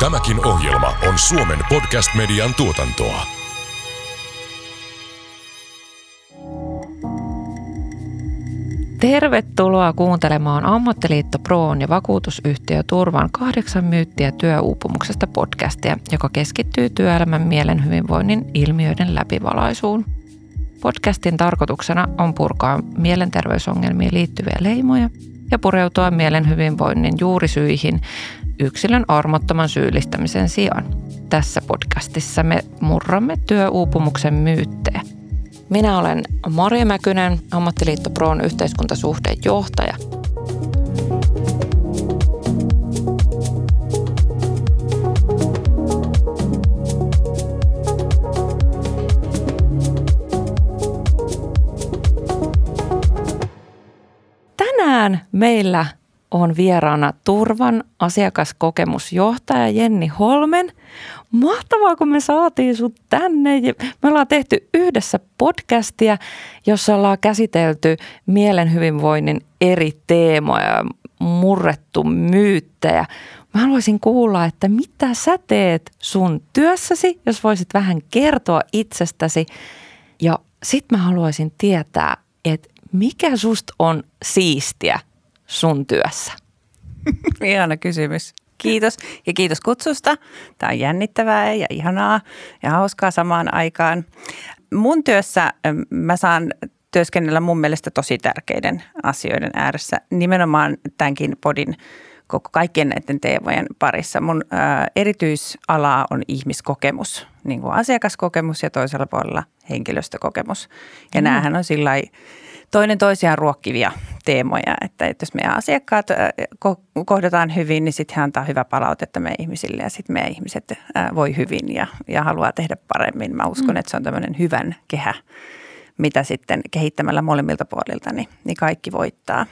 Tämäkin ohjelma on Suomen podcast-median tuotantoa. Tervetuloa kuuntelemaan Ammattiliitto Proon ja vakuutusyhtiö Turvan kahdeksan myyttiä työuupumuksesta podcastia, joka keskittyy työelämän mielen hyvinvoinnin ilmiöiden läpivalaisuun. Podcastin tarkoituksena on purkaa mielenterveysongelmiin liittyviä leimoja ja pureutua mielen hyvinvoinnin juurisyihin yksilön armottoman syyllistämisen sijaan. Tässä podcastissa me murramme työuupumuksen myyttejä. Minä olen Maria Mäkynen, Ammattiliitto Proon yhteiskuntasuhteen johtaja. Tänään meillä on vieraana Turvan asiakaskokemusjohtaja Jenni Holmen. Mahtavaa, kun me saatiin sut tänne. Me ollaan tehty yhdessä podcastia, jossa ollaan käsitelty mielen hyvinvoinnin eri teemoja, murrettu myyttejä. Mä haluaisin kuulla, että mitä sä teet sun työssäsi, jos voisit vähän kertoa itsestäsi. Ja sit mä haluaisin tietää, että mikä susta on siistiä sun työssä? Ihana kysymys. Kiitos ja kiitos kutsusta. Tämä on jännittävää ja ihanaa ja hauskaa samaan aikaan. Mun työssä mä saan työskennellä mun mielestä tosi tärkeiden asioiden ääressä, nimenomaan tämänkin podin koko kaikkien näiden teemojen parissa. Mun erityisala on ihmiskokemus, niin kuin asiakaskokemus ja toisella puolella henkilöstökokemus. Ja mm. näähän on sillä toinen toisiaan ruokkivia teemoja, että, että jos meidän asiakkaat kohdataan hyvin, niin sitten he antaa hyvä palautetta meidän ihmisille ja sitten meidän ihmiset voi hyvin ja, ja haluaa tehdä paremmin. Mä uskon, mm. että se on tämmöinen hyvän kehä, mitä sitten kehittämällä molemmilta puolilta, niin, niin kaikki voittaa.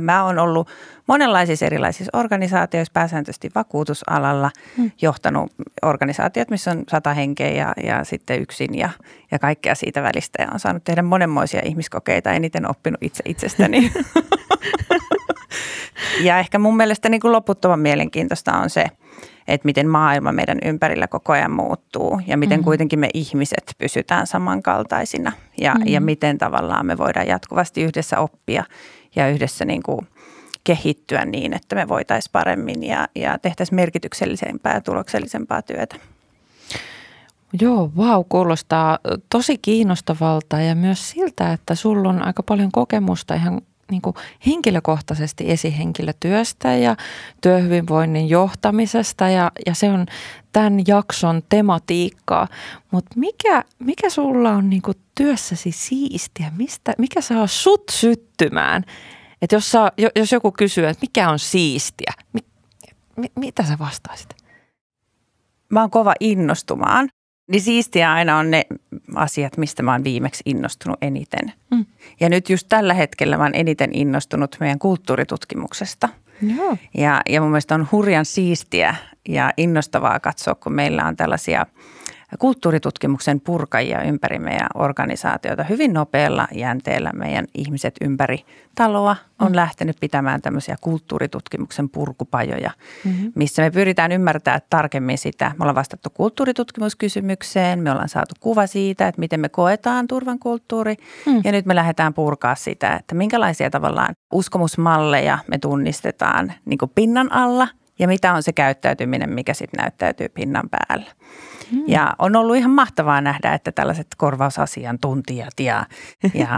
Mä oon ollut monenlaisissa erilaisissa organisaatioissa, pääsääntöisesti vakuutusalalla, hmm. johtanut organisaatiot, missä on sata henkeä ja, ja sitten yksin ja, ja kaikkea siitä välistä. Ja on saanut tehdä monenmoisia ihmiskokeita, eniten oppinut itse itsestäni. ja ehkä mun mielestä niin kuin loputtoman mielenkiintoista on se, että miten maailma meidän ympärillä koko ajan muuttuu ja miten mm-hmm. kuitenkin me ihmiset pysytään samankaltaisina ja, mm-hmm. ja miten tavallaan me voidaan jatkuvasti yhdessä oppia ja yhdessä niin kuin kehittyä niin, että me voitaisiin paremmin ja, ja tehtäisiin merkityksellisempää ja tuloksellisempaa työtä. Joo, vau, wow, kuulostaa tosi kiinnostavalta ja myös siltä, että sulla on aika paljon kokemusta ihan niin kuin henkilökohtaisesti esihenkilötyöstä ja työhyvinvoinnin johtamisesta ja, ja se on tämän jakson tematiikkaa. Mutta mikä, mikä sulla on niin kuin työssäsi siistiä? Mistä, mikä saa sut syttymään? Että jos, saa, jos joku kysyy, että mikä on siistiä, mi, mi, mitä sä vastaisit? Mä oon kova innostumaan. Niin siistiä aina on ne asiat, mistä mä oon viimeksi innostunut eniten. Mm. Ja nyt just tällä hetkellä mä oon eniten innostunut meidän kulttuuritutkimuksesta. Joo. Ja, ja mun mielestä on hurjan siistiä ja innostavaa katsoa, kun meillä on tällaisia – kulttuuritutkimuksen purkajia ympäri meidän organisaatiota. Hyvin nopealla jänteellä meidän ihmiset ympäri taloa on mm. lähtenyt pitämään tämmöisiä kulttuuritutkimuksen purkupajoja, mm-hmm. missä me pyritään ymmärtämään tarkemmin sitä. Me ollaan vastattu kulttuuritutkimuskysymykseen, me ollaan saatu kuva siitä, että miten me koetaan turvan kulttuuri mm. ja nyt me lähdetään purkaa sitä, että minkälaisia tavallaan uskomusmalleja me tunnistetaan niin pinnan alla – ja mitä on se käyttäytyminen, mikä sitten näyttäytyy pinnan päällä. Hmm. Ja on ollut ihan mahtavaa nähdä, että tällaiset korvausasiantuntijat ja, ja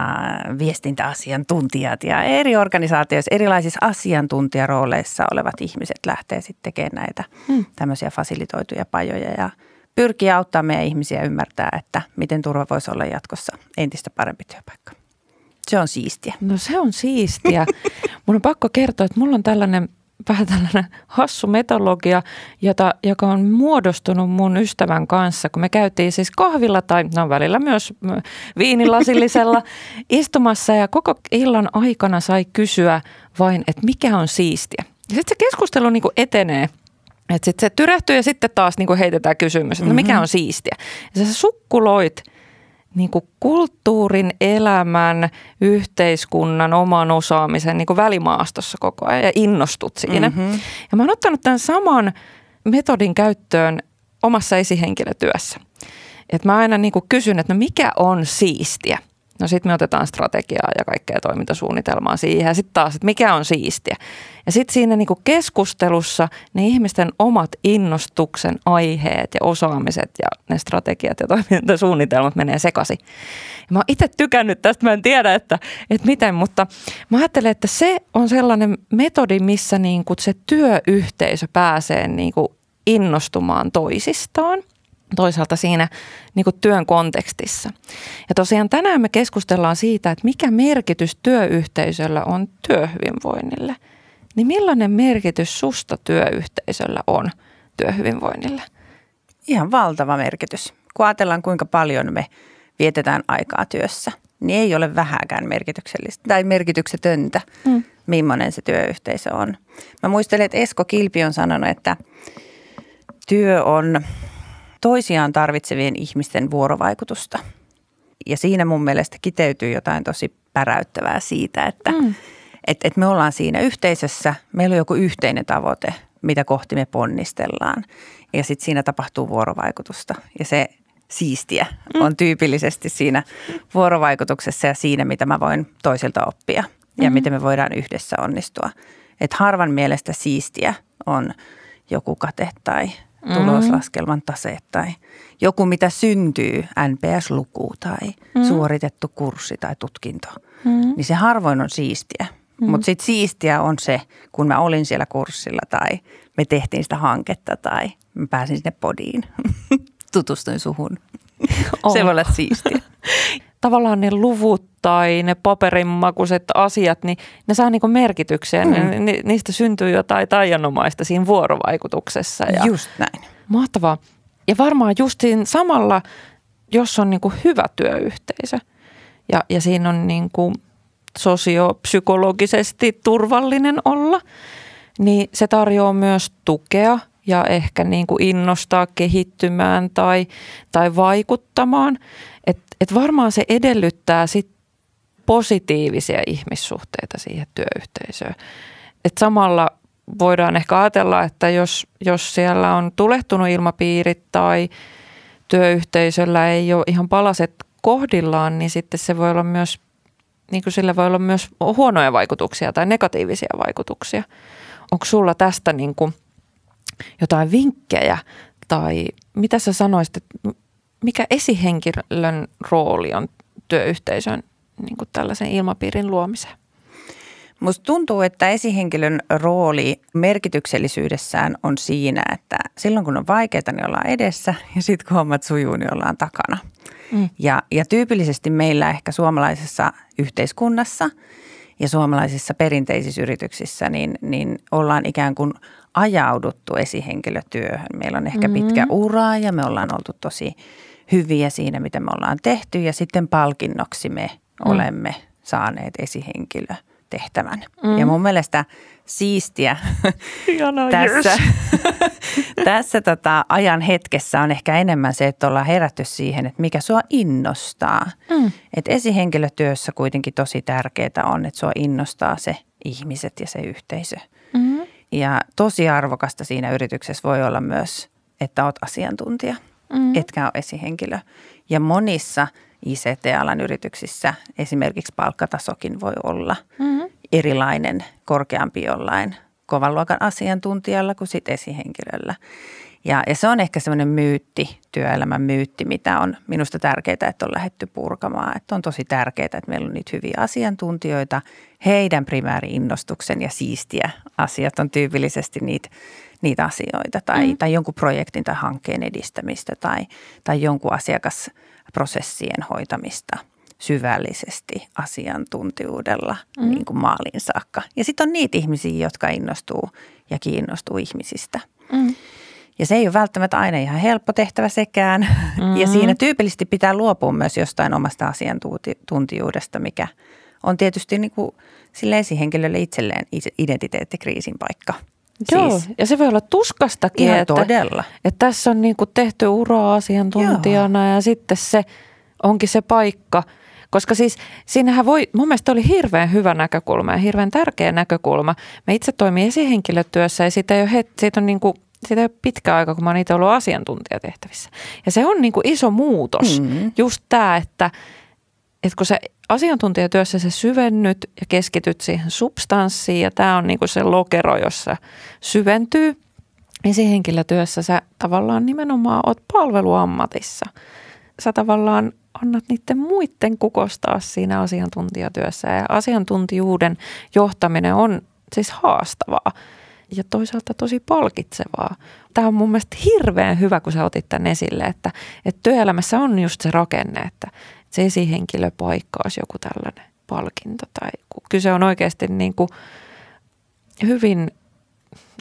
viestintäasiantuntijat ja eri organisaatioissa, erilaisissa asiantuntijarooleissa olevat ihmiset lähtee sitten tekemään näitä hmm. tämmöisiä fasilitoituja pajoja ja pyrkii auttamaan meidän ihmisiä ymmärtää, että miten turva voisi olla jatkossa entistä parempi työpaikka. Se on siistiä. No se on siistiä. Mun on pakko kertoa, että mulla on tällainen vähän tällainen hassu metodologia, jota, joka on muodostunut mun ystävän kanssa, kun me käytiin siis kahvilla tai no välillä myös viinilasillisella istumassa ja koko illan aikana sai kysyä vain, että mikä on siistiä. Ja sitten se keskustelu niin etenee. Että sitten se tyrehtyy ja sitten taas niin heitetään kysymys, että no mikä mm-hmm. on siistiä. Ja sä sukkuloit – niin kuin kulttuurin, elämän, yhteiskunnan, oman osaamisen niin kuin välimaastossa koko ajan ja innostut siinä. Mm-hmm. Ja mä oon ottanut tämän saman metodin käyttöön omassa esihenkilötyössä. Et mä aina niin kysyn, että no mikä on siistiä? No sitten me otetaan strategiaa ja kaikkea toimintasuunnitelmaa siihen ja sitten taas, että mikä on siistiä. Ja sitten siinä niinku keskustelussa ne ihmisten omat innostuksen aiheet ja osaamiset ja ne strategiat ja toimintasuunnitelmat menee sekaisin. Ja mä oon itse tykännyt tästä, mä en tiedä, että, että miten, mutta mä ajattelen, että se on sellainen metodi, missä niinku se työyhteisö pääsee niinku innostumaan toisistaan – toisaalta siinä niin kuin työn kontekstissa. Ja tosiaan tänään me keskustellaan siitä, että mikä merkitys työyhteisöllä on työhyvinvoinnille. Niin millainen merkitys susta työyhteisöllä on työhyvinvoinnille? Ihan valtava merkitys. Kun ajatellaan kuinka paljon me vietetään aikaa työssä, niin ei ole vähäkään merkityksellistä tai merkityksetöntä, mm. millainen se työyhteisö on. Mä muistelen, että Esko Kilpi on sanonut, että työ on toisiaan tarvitsevien ihmisten vuorovaikutusta. Ja siinä mun mielestä kiteytyy jotain tosi päräyttävää siitä, että mm. et, et me ollaan siinä yhteisössä, meillä on joku yhteinen tavoite, mitä kohti me ponnistellaan. Ja sitten siinä tapahtuu vuorovaikutusta. Ja se siistiä mm. on tyypillisesti siinä vuorovaikutuksessa ja siinä, mitä mä voin toisilta oppia ja mm-hmm. miten me voidaan yhdessä onnistua. Et harvan mielestä siistiä on joku kate tai. Tuloslaskelman tase tai joku, mitä syntyy, NPS-luku tai mm. suoritettu kurssi tai tutkinto, mm. niin se harvoin on siistiä. Mm. Mutta sitten siistiä on se, kun mä olin siellä kurssilla tai me tehtiin sitä hanketta tai mä pääsin sinne podiin. Tutustuin suhun. Oh. Se voi olla siistiä. Tavallaan ne luvut tai ne paperinmakuiset asiat, niin ne saa niinku merkityksiä. Mm. Ne, niistä syntyy jotain taianomaista siinä vuorovaikutuksessa. Ja Just näin. Mahtavaa. Ja varmaan just siinä samalla, jos on niinku hyvä työyhteisö ja, ja siinä on niinku sosiopsykologisesti turvallinen olla, niin se tarjoaa myös tukea ja ehkä niin kuin innostaa kehittymään tai, tai vaikuttamaan. Et, varmaan se edellyttää sit positiivisia ihmissuhteita siihen työyhteisöön. Et samalla voidaan ehkä ajatella, että jos, jos siellä on tulehtunut ilmapiiri tai työyhteisöllä ei ole ihan palaset kohdillaan, niin sitten se voi olla myös, niin kuin sillä voi olla myös huonoja vaikutuksia tai negatiivisia vaikutuksia. Onko sulla tästä niin kuin jotain vinkkejä tai mitä sä sanoisit, että mikä esihenkilön rooli on työyhteisön niin kuin tällaisen ilmapiirin luomiseen? Musta tuntuu, että esihenkilön rooli merkityksellisyydessään on siinä, että silloin kun on vaikeaa, niin ollaan edessä ja sitten kun hommat sujuu, niin ollaan takana. Mm. Ja, ja tyypillisesti meillä ehkä suomalaisessa yhteiskunnassa ja suomalaisissa perinteisissä yrityksissä, niin, niin ollaan ikään kuin ajauduttu esihenkilötyöhön. Meillä on ehkä mm-hmm. pitkä ura ja me ollaan oltu tosi hyviä siinä, mitä me ollaan tehty ja sitten palkinnoksi me mm. olemme saaneet esihenkilö tehtävän. Mm. Ja mun mielestä siistiä Hienoa, tässä, tässä tota ajan hetkessä on ehkä enemmän se, että ollaan herätty siihen, että mikä sua innostaa. Mm. Et esihenkilötyössä kuitenkin tosi tärkeää on, että sua innostaa se ihmiset ja se yhteisö. Mm. Ja tosi arvokasta siinä yrityksessä voi olla myös, että oot asiantuntija, mm. etkä ole esihenkilö. Ja monissa – ICT-alan yrityksissä esimerkiksi palkkatasokin voi olla mm-hmm. erilainen, korkeampi jollain kovan luokan asiantuntijalla kuin sitten esihenkilöllä. Ja, ja se on ehkä semmoinen myytti, työelämän myytti, mitä on minusta tärkeää, että on lähetty purkamaan. Että on tosi tärkeää, että meillä on niitä hyviä asiantuntijoita. Heidän primääri-innostuksen ja siistiä asiat on tyypillisesti niitä, niitä asioita tai, mm. tai jonkun projektin tai hankkeen edistämistä tai, tai jonkun asiakas – prosessien hoitamista syvällisesti asiantuntijuudella mm. niin kuin maaliin saakka. Ja sitten on niitä ihmisiä, jotka innostuu ja kiinnostuu ihmisistä. Mm. Ja se ei ole välttämättä aina ihan helppo tehtävä sekään. Mm-hmm. Ja siinä tyypillisesti pitää luopua myös jostain omasta asiantuntijuudesta, mikä on tietysti niin kuin sille esihenkilölle itselleen identiteettikriisin paikka. Joo, siis. ja se voi olla tuskastakin, Ihan että, todella. että tässä on niin kuin tehty uraa asiantuntijana Joo. ja sitten se onkin se paikka. Koska siis siinähän voi, mun mielestä oli hirveän hyvä näkökulma ja hirveän tärkeä näkökulma. Mä itse toimin esihenkilötyössä ja siitä, ei ole, siitä on niin kuin siitä ei ole pitkä aika, kun mä oon itse ollut asiantuntijatehtävissä. Ja se on niin kuin iso muutos. Mm. Just tämä, että, että kun se asiantuntijatyössä sä syvennyt ja keskityt siihen substanssiin ja tämä on niin kuin se lokero, jossa syventyy. Esihenkilötyössä sä tavallaan nimenomaan oot palveluammatissa. Sä tavallaan annat niiden muiden kukostaa siinä asiantuntijatyössä ja asiantuntijuuden johtaminen on siis haastavaa ja toisaalta tosi palkitsevaa. Tämä on mun mielestä hirveän hyvä, kun sä otit tämän esille, että, että työelämässä on just se rakenne, että se esihenkilöpaikka olisi joku tällainen palkinto. Tai kyse on oikeasti niin kuin hyvin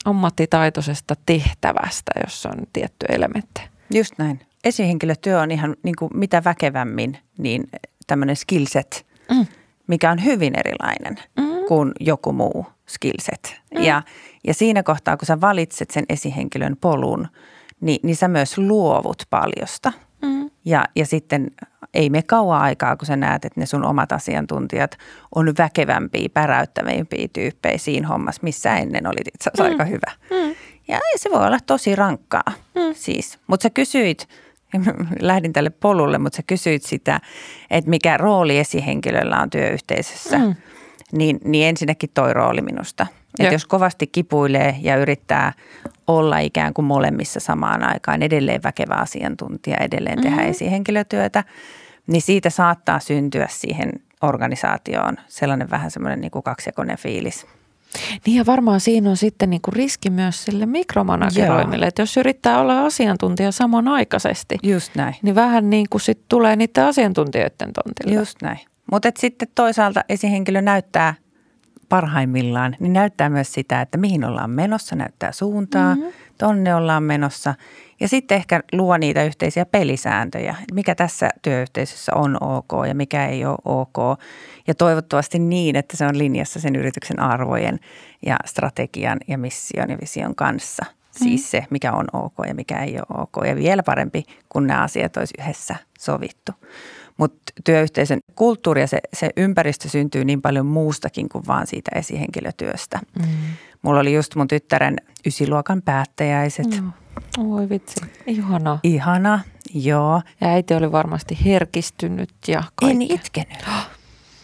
ammattitaitoisesta tehtävästä, jossa on tietty elementti. Just näin. Esihenkilötyö on ihan niin kuin mitä väkevämmin niin tämmöinen skillset, mm. mikä on hyvin erilainen mm. kuin joku muu skillset. Mm. Ja, ja siinä kohtaa, kun sä valitset sen esihenkilön polun, niin, niin sä myös luovut paljosta. Mm. Ja, ja sitten ei me kauan aikaa, kun sä näet, että ne sun omat asiantuntijat on väkevämpiä, päräyttävämpiä tyyppejä siinä hommassa, missä ennen oli itse asiassa mm. aika hyvä. Mm. Ja se voi olla tosi rankkaa mm. siis. Mutta sä kysyit, lähdin tälle polulle, mutta sä kysyit sitä, että mikä rooli esihenkilöllä on työyhteisössä. Mm. Niin, niin ensinnäkin toi rooli minusta. Että jos kovasti kipuilee ja yrittää olla ikään kuin molemmissa samaan aikaan, edelleen väkevä asiantuntija, edelleen tehdä mm-hmm. esihenkilötyötä, niin siitä saattaa syntyä siihen organisaatioon sellainen vähän semmoinen niin kuin kaksijakoinen fiilis. Niin ja varmaan siinä on sitten niin kuin riski myös sille mikromanageroimille, että jos yrittää olla asiantuntija samanaikaisesti, Just näin. niin vähän niin kuin sit tulee niiden asiantuntijoiden tontille. Just näin. Mutta sitten toisaalta esihenkilö näyttää parhaimmillaan, niin näyttää myös sitä, että mihin ollaan menossa, näyttää suuntaa, mm-hmm. tonne ollaan menossa. Ja sitten ehkä luo niitä yhteisiä pelisääntöjä, mikä tässä työyhteisössä on ok ja mikä ei ole ok. Ja toivottavasti niin, että se on linjassa sen yrityksen arvojen ja strategian ja mission ja vision kanssa. Siis mm. se, mikä on ok ja mikä ei ole ok. Ja vielä parempi, kun nämä asiat olisi yhdessä sovittu. Mutta työyhteisön kulttuuri ja se, se ympäristö syntyy niin paljon muustakin kuin vaan siitä esihenkilötyöstä. Mm. Mulla oli just mun tyttären ysiluokan päättäjäiset. Mm. Oi vitsi, ihana. Ihana, joo. Ja äiti oli varmasti herkistynyt ja kaikkea. En itkenyt.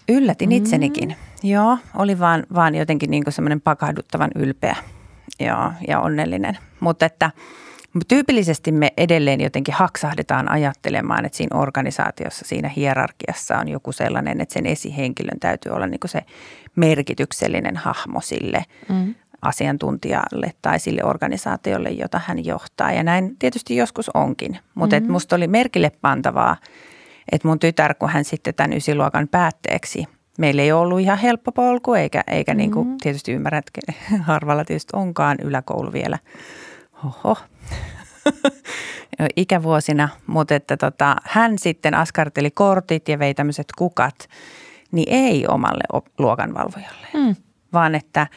Yllätin mm. itsenikin. Joo, oli vaan, vaan jotenkin niin semmoinen pakahduttavan ylpeä joo, ja onnellinen. Mutta että – Tyypillisesti me edelleen jotenkin haksahdetaan ajattelemaan, että siinä organisaatiossa, siinä hierarkiassa on joku sellainen, että sen esihenkilön täytyy olla niin se merkityksellinen hahmo sille mm. asiantuntijalle tai sille organisaatiolle, jota hän johtaa. Ja näin tietysti joskus onkin, mutta mm-hmm. musta oli merkille pantavaa, että mun tytär, kun hän sitten tämän ysiluokan päätteeksi meillä ei ollut ihan helppo polku, eikä, eikä mm-hmm. niin kuin tietysti ymmärrät, harvalla tietysti onkaan yläkoulu vielä. Oho, ikävuosina, mutta että tota, hän sitten askarteli kortit ja vei tämmöiset kukat, niin ei omalle luokanvalvojalle, mm. vaan että,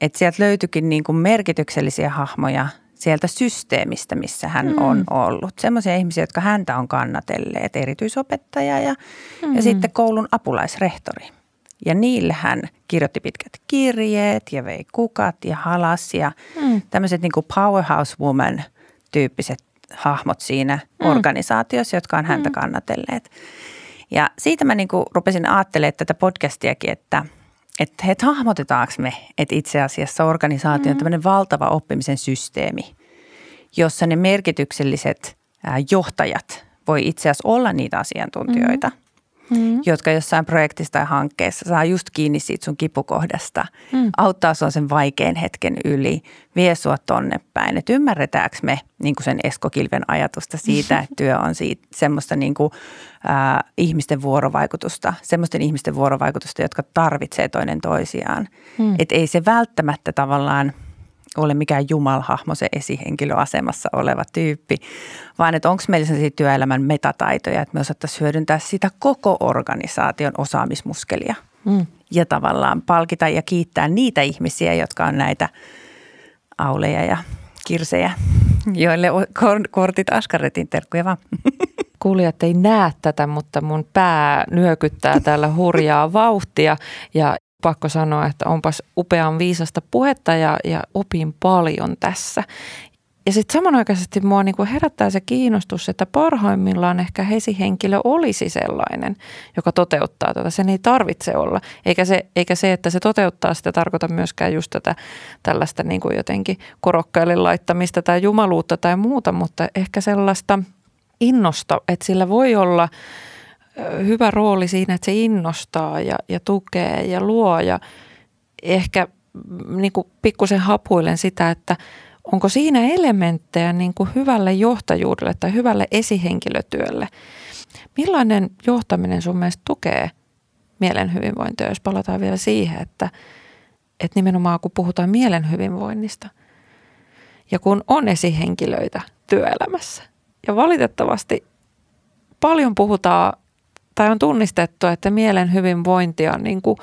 että sieltä löytyikin niin kuin merkityksellisiä hahmoja sieltä systeemistä, missä hän mm. on ollut. Semmoisia ihmisiä, jotka häntä on kannatelleet, erityisopettaja ja, mm. ja sitten koulun apulaisrehtori. Ja niille hän kirjoitti pitkät kirjeet ja vei kukat ja halas ja mm. tämmöiset niin kuin powerhouse woman – tyyppiset hahmot siinä mm. organisaatiossa, jotka on häntä mm. kannatelleet. Ja siitä mä niin rupesin ajattelemaan tätä podcastiakin, että, että, että hahmotetaanko me, että itse asiassa organisaatio on mm. tämmöinen valtava oppimisen systeemi, jossa ne merkitykselliset johtajat voi itse asiassa olla niitä asiantuntijoita – mm. jotka jossain projektissa tai hankkeessa saa just kiinni siitä sun kipukohdasta, mm. auttaa sua sen vaikean hetken yli, vie sua tonne päin. Että ymmärretäänkö me niin kuin sen Esko Kilven ajatusta siitä, että työ on siitä, semmoista niin kuin, äh, ihmisten vuorovaikutusta, semmoisten ihmisten vuorovaikutusta, jotka tarvitsee toinen toisiaan. Mm. Että ei se välttämättä tavallaan – ole mikään jumalhahmo se esihenkilöasemassa oleva tyyppi, vaan että onko meillä sellaisia työelämän metataitoja, että me osattaisiin hyödyntää sitä koko organisaation osaamismuskelia mm. ja tavallaan palkita ja kiittää niitä ihmisiä, jotka on näitä auleja ja kirsejä, joille kortit askaretin terkkuja vaan. Kuulijat ei näe tätä, mutta mun pää nyökyttää täällä hurjaa vauhtia ja pakko sanoa, että onpas upean viisasta puhetta ja, ja opin paljon tässä. ja sitten samanaikaisesti mua niinku herättää se kiinnostus, että parhaimmillaan ehkä esihenkilö olisi sellainen, joka toteuttaa tätä. Sen ei tarvitse olla. Eikä se, eikä se että se toteuttaa sitä tarkoita myöskään just tätä tällaista niinku jotenkin korokkaille laittamista tai jumaluutta tai muuta, mutta ehkä sellaista innosta, että sillä voi olla hyvä rooli siinä, että se innostaa ja, ja tukee ja luo ja ehkä niin kuin pikkusen hapuilen sitä, että onko siinä elementtejä niin kuin hyvälle johtajuudelle tai hyvälle esihenkilötyölle. Millainen johtaminen sun mielestä tukee mielen hyvinvointia, jos palataan vielä siihen, että, että nimenomaan kun puhutaan mielen hyvinvoinnista ja kun on esihenkilöitä työelämässä ja valitettavasti paljon puhutaan tai on tunnistettu, että mielen hyvinvointi on niin kuin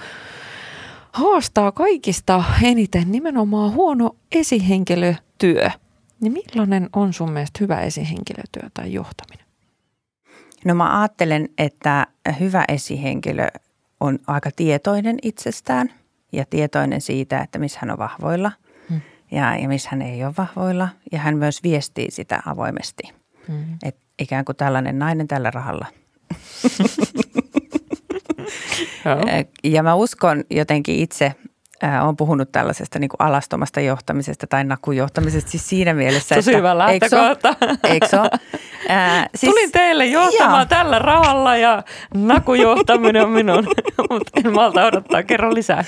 haastaa kaikista eniten nimenomaan huono esihenkilötyö. Niin millainen on sun mielestä hyvä esihenkilötyö tai johtaminen? No mä ajattelen, että hyvä esihenkilö on aika tietoinen itsestään ja tietoinen siitä, että missä hän on vahvoilla hmm. ja, ja missä hän ei ole vahvoilla. Ja hän myös viestii sitä avoimesti. Hmm. Et ikään kuin tällainen nainen tällä rahalla. ja. Mä uskon jotenkin itse, äh, olen puhunut tällaisesta niin kuin alastomasta johtamisesta tai nakujohtamisesta siis siinä mielessä, Tosi että, hyvä lähtökohta. Eikö so? Äh, siis, Tulin teille johtamaan joo. tällä rahalla ja nakujohtaminen on minun, mutta en malta odottaa, kerro lisää.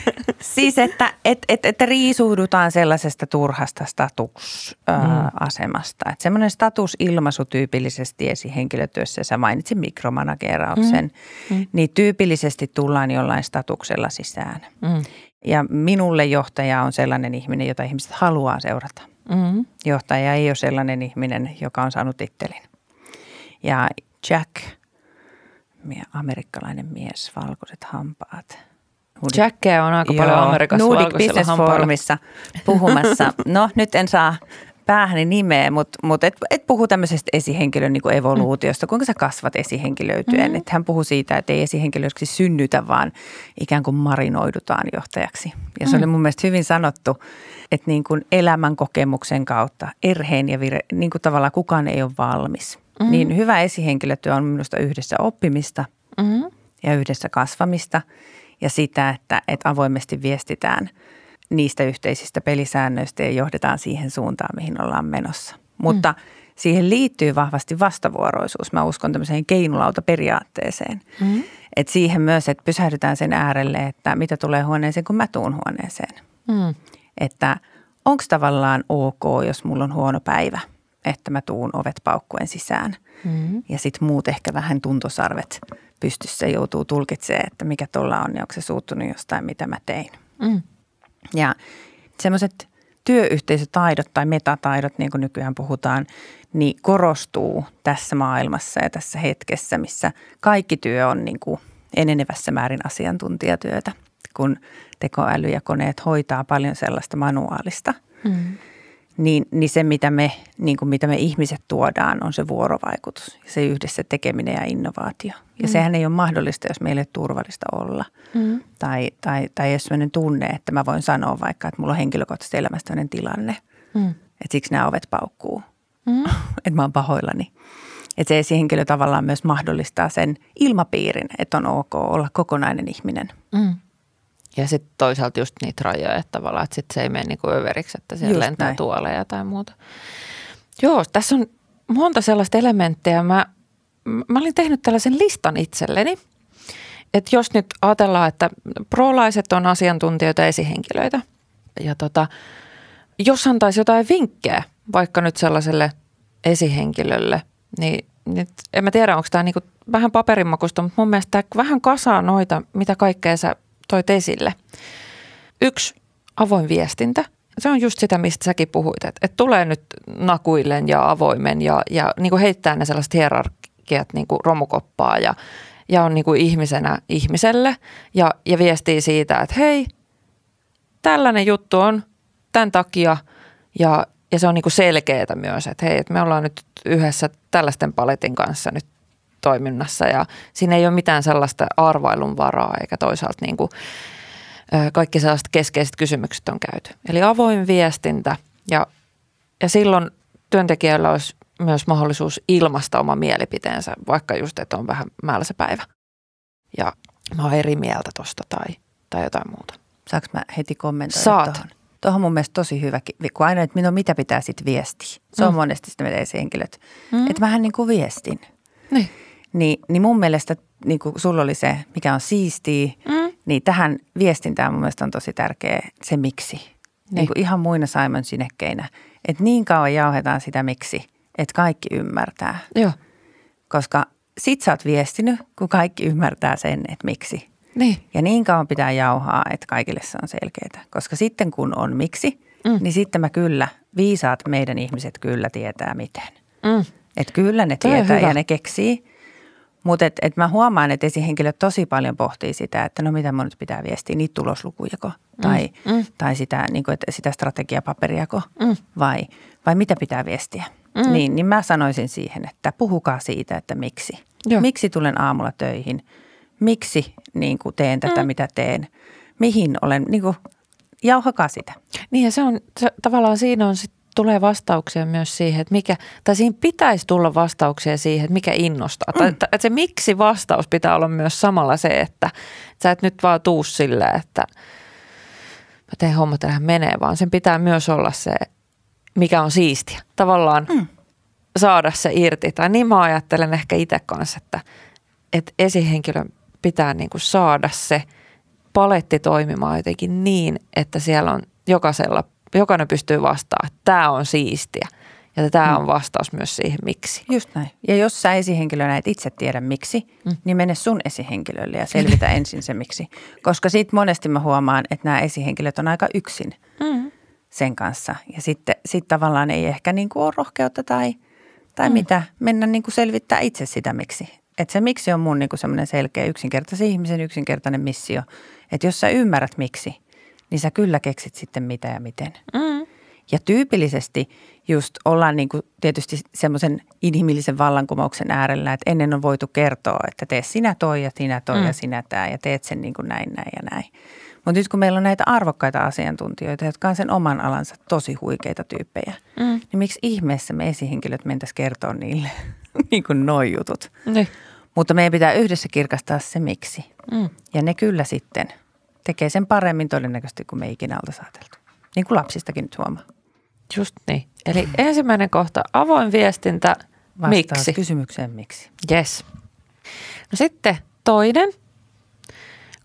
siis, että et, et, et riisuudutaan sellaisesta turhasta statusasemasta. Mm. Että semmoinen statusilmaisu tyypillisesti esihenkilötyössä, sä mainitsin mikromanagerauksen, mm. Mm. niin tyypillisesti tullaan jollain statuksella sisään. Mm. Ja minulle johtaja on sellainen ihminen, jota ihmiset haluaa seurata. Mm. Johtaja ei ole sellainen ihminen, joka on saanut tittelin. Ja Jack, amerikkalainen mies, valkoiset hampaat. Jackia on aika Joo, paljon Amerikassa Nordic Business Forumissa puhumassa. No nyt en saa päähäni nimeä, mutta, mutta et, et puhu tämmöisestä esihenkilön niin kuin evoluutiosta, kuinka sä kasvat esihenkilöityen. Mm-hmm. Hän puhuu siitä, että ei esihenkilöksi synnytä, vaan ikään kuin marinoidutaan johtajaksi. Ja se mm. oli mun mielestä hyvin sanottu, että niin kuin elämän kokemuksen kautta, erheen ja vire, niin kuin tavallaan kukaan ei ole valmis. Mm-hmm. Niin hyvä esihenkilötyö on minusta yhdessä oppimista mm-hmm. ja yhdessä kasvamista ja sitä, että, että avoimesti viestitään – niistä yhteisistä pelisäännöistä ja johdetaan siihen suuntaan, mihin ollaan menossa. Mutta mm. siihen liittyy vahvasti vastavuoroisuus. Mä uskon tämmöiseen keinulautaperiaatteeseen. Mm. Et siihen myös, että pysähdytään sen äärelle, että mitä tulee huoneeseen, kun mä tuun huoneeseen. Mm. Että onko tavallaan ok, jos mulla on huono päivä, että mä tuun ovet paukkuen sisään. Mm. Ja sitten muut ehkä vähän tuntosarvet pystyssä joutuu tulkitsemaan, että mikä tuolla on ja onko se suuttunut jostain, mitä mä tein. Mm. Ja semmoiset työyhteisötaidot tai metataidot, niin kuin nykyään puhutaan, niin korostuu tässä maailmassa ja tässä hetkessä, missä kaikki työ on niin kuin enenevässä määrin asiantuntijatyötä, kun tekoäly ja koneet hoitaa paljon sellaista manuaalista. Mm niin, niin se, mitä me, niin kuin mitä me ihmiset tuodaan, on se vuorovaikutus, se yhdessä tekeminen ja innovaatio. Ja mm. sehän ei ole mahdollista, jos meille ei turvallista olla. Mm. Tai, tai, tai jos sellainen tunne, että mä voin sanoa vaikka, että mulla on henkilökohtaisesti elämästä tilanne, mm. että siksi nämä ovet paukkuu, mm. että mä oon pahoillani. Että se esihenkilö tavallaan myös mahdollistaa sen ilmapiirin, että on ok olla kokonainen ihminen. Mm. Ja sitten toisaalta just niitä rajoja, että tavallaan, että sit se ei mene niinku överiksi, että siellä just lentää näin. tuoleja tai muuta. Joo, tässä on monta sellaista elementtiä. Mä, mä olin tehnyt tällaisen listan itselleni, että jos nyt ajatellaan, että prolaiset on asiantuntijoita esihenkilöitä ja tota, jos antaisi jotain vinkkejä vaikka nyt sellaiselle esihenkilölle, niin nyt, en mä tiedä, onko tämä niinku vähän paperinmakusta, mutta mun mielestä tämä vähän kasaa noita, mitä kaikkea sä toit esille. Yksi avoin viestintä. Se on just sitä, mistä säkin puhuit, että, että tulee nyt nakuillen ja avoimen ja, ja niin kuin heittää ne sellaiset hierarkiat niin kuin romukoppaa ja, ja on niin kuin ihmisenä ihmiselle ja, ja viestii siitä, että hei, tällainen juttu on tämän takia ja, ja se on niin kuin selkeää myös, että hei, että me ollaan nyt yhdessä tällaisten paletin kanssa nyt toiminnassa ja siinä ei ole mitään sellaista arvailun varaa eikä toisaalta niin kuin, kaikki sellaiset keskeiset kysymykset on käyty. Eli avoin viestintä ja, ja silloin työntekijöillä olisi myös mahdollisuus ilmaista oma mielipiteensä, vaikka just, että on vähän mälsä päivä. Ja mä oon eri mieltä tosta tai, tai jotain muuta. Saanko mä heti kommentoida Saat. tuohon? Tuohon on mun mielestä tosi hyvä, kun aina, että no mitä pitää sitten viestiä. Se on Mm. monesti sitä meidän esihenkilöt. Mm. Että mähän niin kuin viestin. Niin. Niin, niin mun mielestä, niin kuin sulla oli se, mikä on siistiä, Mm. niin tähän viestintään mun mielestä on tosi tärkeä se miksi. Niin. Niin kuin ihan muina Simon sinekkeinä. Että niin kauan jauhetaan sitä miksi, että kaikki ymmärtää. Joo. Koska sit sä oot viestinyt, kun kaikki ymmärtää sen, että miksi. Niin. Ja niin kauan pitää jauhaa, että kaikille se on selkeää. Koska sitten kun on miksi, Mm. niin sitten mä kyllä, viisaat meidän ihmiset kyllä tietää miten. Mm. Että kyllä ne Toi tietää ja ne keksii. Mutta et, et mä huomaan, että esihenkilöt tosi paljon pohtii sitä, että no mitä mun nyt pitää viestiä, niitä tuloslukujako tai, mm. tai sitä, niin kuin, että sitä strategiapaperiako Mm. vai, vai mitä pitää viestiä. Mm. Niin, niin mä sanoisin siihen, että puhukaa siitä, että miksi. Joo. Miksi tulen aamulla töihin? Miksi niin kuin teen tätä, Mm. mitä teen? Mihin olen, niin kuin, jauhakaa sitä. Niin ja se on, se, tavallaan siinä on sit, tulee vastauksia myös siihen, että mikä, tai siinä pitäisi tulla vastauksia siihen, että mikä innostaa. Mm. Tai että, että se miksi vastaus pitää olla myös samalla se, että sä et nyt vaan tuu silleen, että mä teen hommat ja lähden menee, vaan sen pitää myös olla se, mikä on siistiä. Tavallaan mm. saada se irti. Tai niin mä ajattelen ehkä itse kanssa, että, että esihenkilön pitää niin kuin saada se paletti toimimaan jotenkin niin, että siellä on jokaisella, jokainen pystyy vastaamaan, että tämä on siistiä. Ja tämä on vastaus myös siihen, miksi. Just näin. Ja jos sä esihenkilönä et itse tiedä miksi, mm. niin mene sun esihenkilölle ja selvitä ensin se miksi. Koska sitten monesti mä huomaan, että nämä esihenkilöt on aika yksin Mm. sen kanssa. Ja sitten sit tavallaan ei ehkä niin kuin ole rohkeutta tai, tai mm. mitä mennä niin kuin selvittää itse sitä miksi. Että se miksi on mun niin kuin semmoinen selkeä yksinkertaisen ihmisen yksinkertainen missio. Että jos sä ymmärrät miksi, niin sä kyllä keksit sitten mitä ja miten. Mm. Ja tyypillisesti just ollaan niin kuin tietysti semmoisen inhimillisen vallankumouksen äärellä, että ennen on voitu kertoa, että tee sinä toi ja sinä toi Mm. ja sinä tämä ja teet sen niin kuin näin, näin ja näin. Mutta nyt kun meillä on näitä arvokkaita asiantuntijoita, jotka on sen oman alansa tosi huikeita tyyppejä, Mm. niin miksi ihmeessä me esihenkilöt mentäisiin kertoa niille niin kuin noi jutut. Niin. Mutta meidän pitää yhdessä kirkastaa se miksi. Mm. Ja ne kyllä sitten tekee sen paremmin todennäköisesti kuin me ikinä oltaisiin ajateltu. Niin kuin lapsistakin nyt huomaa. Just niin. Eli ensimmäinen kohta, avoin viestintä, Vastaus miksi? kysymykseen miksi. Yes. No sitten toinen,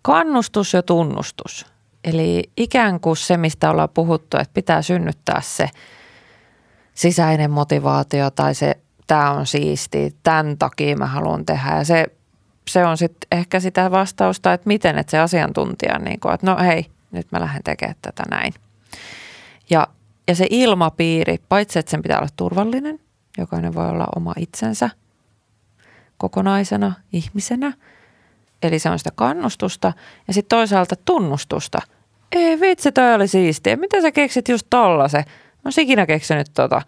kannustus ja tunnustus. Eli ikään kuin se, mistä ollaan puhuttu, että pitää synnyttää se sisäinen motivaatio tai se, tämä on siisti, tämän takia mä haluan tehdä. Ja se, se on sitten ehkä sitä vastausta, että miten, että se asiantuntija, niin kuin, että no hei, nyt mä lähden tekemään tätä näin. Ja, ja se ilmapiiri, paitsi että sen pitää olla turvallinen, jokainen voi olla oma itsensä kokonaisena ihmisenä. Eli se on sitä kannustusta ja sitten toisaalta tunnustusta. Ei vitsi, toi oli siistiä. Miten sä keksit just tollasen? Mä oon ikinä keksinyt tota.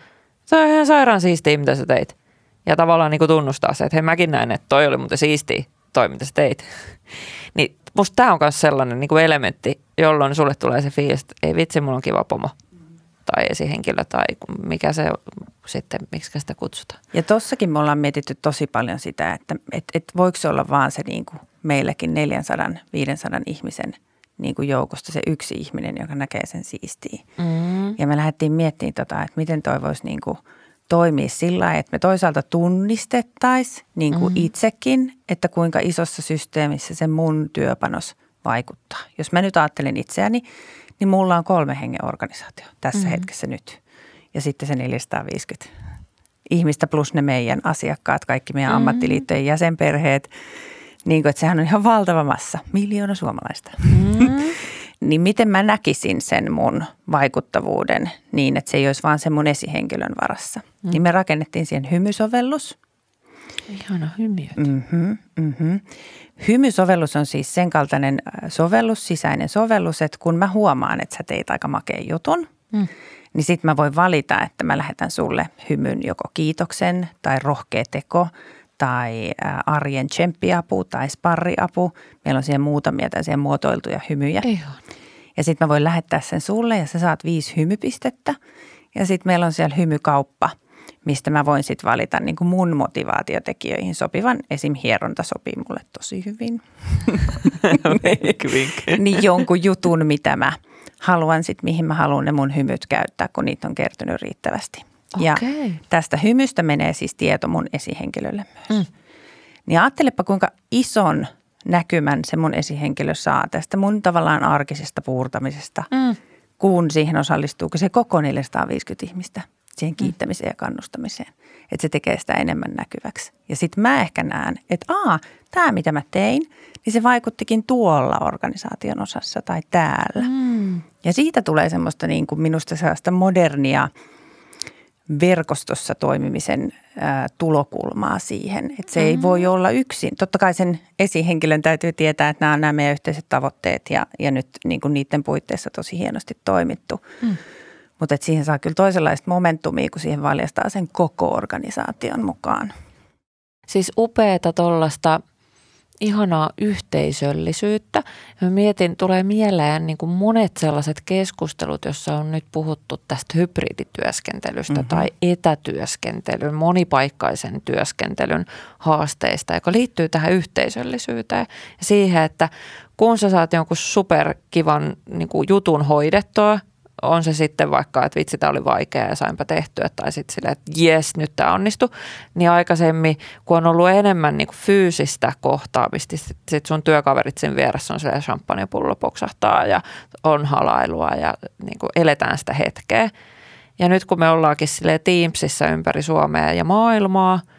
Se on ihan sairaan siistiä, mitä sä teit. Ja tavallaan niin kuin tunnustaa se, että hei mäkin näin, että toi oli muuten siistiä, toi mitä sä teit. niin musta tää on myös sellainen niin kuin elementti, jolloin sulle tulee se fiilis, että ei vitsi, mulla on kiva pomo. Tai esihenkilö tai mikä se sitten, miksi sitä kutsutaan. Ja tossakin me ollaan mietitty tosi paljon sitä, että et, et voiko se olla vaan se niin kuin meilläkin 400-500 ihmisen niin kuin joukosta se yksi ihminen, joka näkee sen siistiä. Mm. Ja me lähdettiin miettimään, tota, että miten toi voisi niin kuin toimia sillä että me toisaalta tunnistettaisiin niin kuin mm. itsekin, että kuinka isossa systeemissä se mun työpanos vaikuttaa. Jos mä nyt ajattelen itseäni, niin mulla on kolme hengen organisaatio tässä mm. hetkessä nyt. Ja sitten se 450 ihmistä plus ne meidän asiakkaat, kaikki meidän mm. ammattiliittojen jäsenperheet. Niin kuin, että sehän on ihan valtava massa, miljoona suomalaista. Mm. niin miten mä näkisin sen mun vaikuttavuuden niin, että se ei olisi vaan sen mun esihenkilön varassa. Mm. Niin me rakennettiin siihen hymysovellus. Ihana hymiö. Mm-hmm, mm-hmm. Hymysovellus on siis sen kaltainen äh, sovellus, sisäinen sovellus, että kun mä huomaan, että sä teit aika makeen jutun, Mm. niin sitten mä voin valita, että mä lähetän sulle hymyn joko kiitoksen tai rohkea teko tai arjen tsemppiapu tai sparriapu. Meillä on siihen muutamia tällaisia muotoiltuja hymyjä. Ihan. Ja sitten mä voin lähettää sen sulle ja sä saat viisi hymypistettä. Ja sitten meillä on siellä hymykauppa, mistä mä voin sitten valita niin kuin mun motivaatiotekijöihin sopivan. Esim. hieronta sopii mulle tosi hyvin. niin jonkun jutun, mitä mä haluan sitten, mihin mä haluan ne mun hymyt käyttää, kun niitä on kertynyt riittävästi. Ja tästä hymystä menee siis tieto mun esihenkilölle myös. Mm. Niin ajattelepa, kuinka ison näkymän se mun esihenkilö saa tästä mun tavallaan arkisesta puurtamisesta, mm. kun siihen osallistuu se koko 450 ihmistä siihen kiittämiseen ja kannustamiseen. Että se tekee sitä enemmän näkyväksi. Ja sitten mä ehkä näen, että aa, tämä mitä mä tein, niin se vaikuttikin tuolla organisaation osassa tai täällä. Mm. Ja siitä tulee semmoista niin kuin minusta sellaista modernia verkostossa toimimisen ää, tulokulmaa siihen. Että se mm. ei voi olla yksin. Totta kai sen esihenkilön täytyy tietää, että nämä on nämä meidän yhteiset tavoitteet ja, ja nyt niin kuin niiden puitteissa tosi hienosti toimittu. Mm. Mutta siihen saa kyllä toisenlaista momentumia, kun siihen valjastaa sen koko organisaation mukaan. Siis upeeta tuollaista ihanaa yhteisöllisyyttä. Mä mietin, tulee mieleen niin kuin monet sellaiset keskustelut, joissa on nyt puhuttu tästä hybridityöskentelystä mm-hmm. tai etätyöskentelyn, monipaikkaisen työskentelyn haasteista, joka liittyy tähän yhteisöllisyyteen ja siihen, että kun sä saat jonkun superkivan niin kuin jutun hoidettua, on se sitten vaikka, että vitsi, tämä oli vaikea ja sainpa tehtyä, tai sitten silleen, että jes, nyt tämä onnistui, niin aikaisemmin, kun on ollut enemmän niin kuin fyysistä kohtaamista, sitten sit sun työkaverit sen vieressä on silleen champagnepullo poksahtaa ja on halailua ja niin kuin eletään sitä hetkeä. Ja nyt kun me ollaankin sille Teamsissa ympäri Suomea ja maailmaa –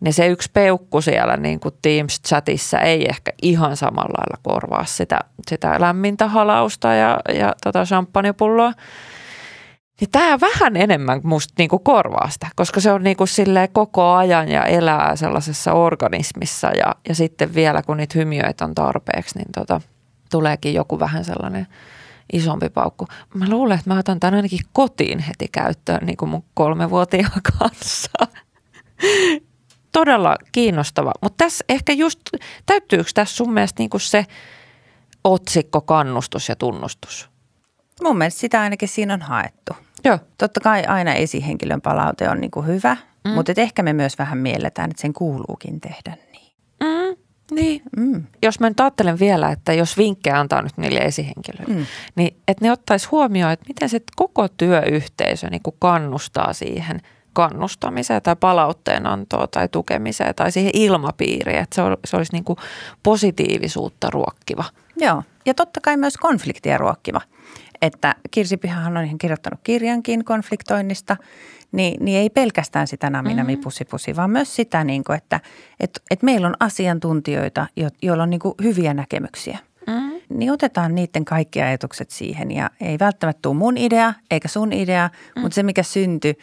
niin se yksi peukku siellä niin kuin Teams-chatissa ei ehkä ihan samalla lailla korvaa sitä, sitä lämmintä halausta ja, ja tota champagnepulloa. Niin tämä vähän enemmän musta niinku korvaa sitä, koska se on niinku koko ajan ja elää sellaisessa organismissa ja, ja sitten vielä kun niitä hymiöitä on tarpeeksi, niin tota, tuleekin joku vähän sellainen isompi paukku. Mä luulen, että mä otan tämän ainakin kotiin heti käyttöön niin kuin mun kolmevuotiaan kanssa todella kiinnostava. Mutta tässä ehkä just, täyttyykö tässä sun mielestä niin se otsikko kannustus ja tunnustus? Mun mielestä sitä ainakin siinä on haettu. Joo. Totta kai aina esihenkilön palaute on niin kuin hyvä, mm. mutta ehkä me myös vähän mielletään, että sen kuuluukin tehdä niin. Mm. Niin. Mm. Jos mä nyt ajattelen vielä, että jos vinkkejä antaa nyt niille esihenkilöille, mm. niin että ne ottaisi huomioon, että miten se koko työyhteisö niin kuin kannustaa siihen – kannustamiseen tai palautteenantoon tai tukemiseen tai siihen ilmapiiriin, että se, se olisi niin kuin positiivisuutta ruokkiva. Joo, ja totta kai myös konfliktia ruokkiva. Että Kirsi Pihahan on ihan kirjoittanut kirjankin konfliktoinnista, niin, niin ei pelkästään sitä nami nami mm-hmm. pussi pussi, vaan myös sitä, niin kuin, että et, et meillä on asiantuntijoita, jo, joilla on niin kuin hyviä näkemyksiä. Mm-hmm. Niin otetaan niiden kaikki ajatukset siihen ja ei välttämättä tule mun idea eikä sun idea, mm. mutta se mikä syntyi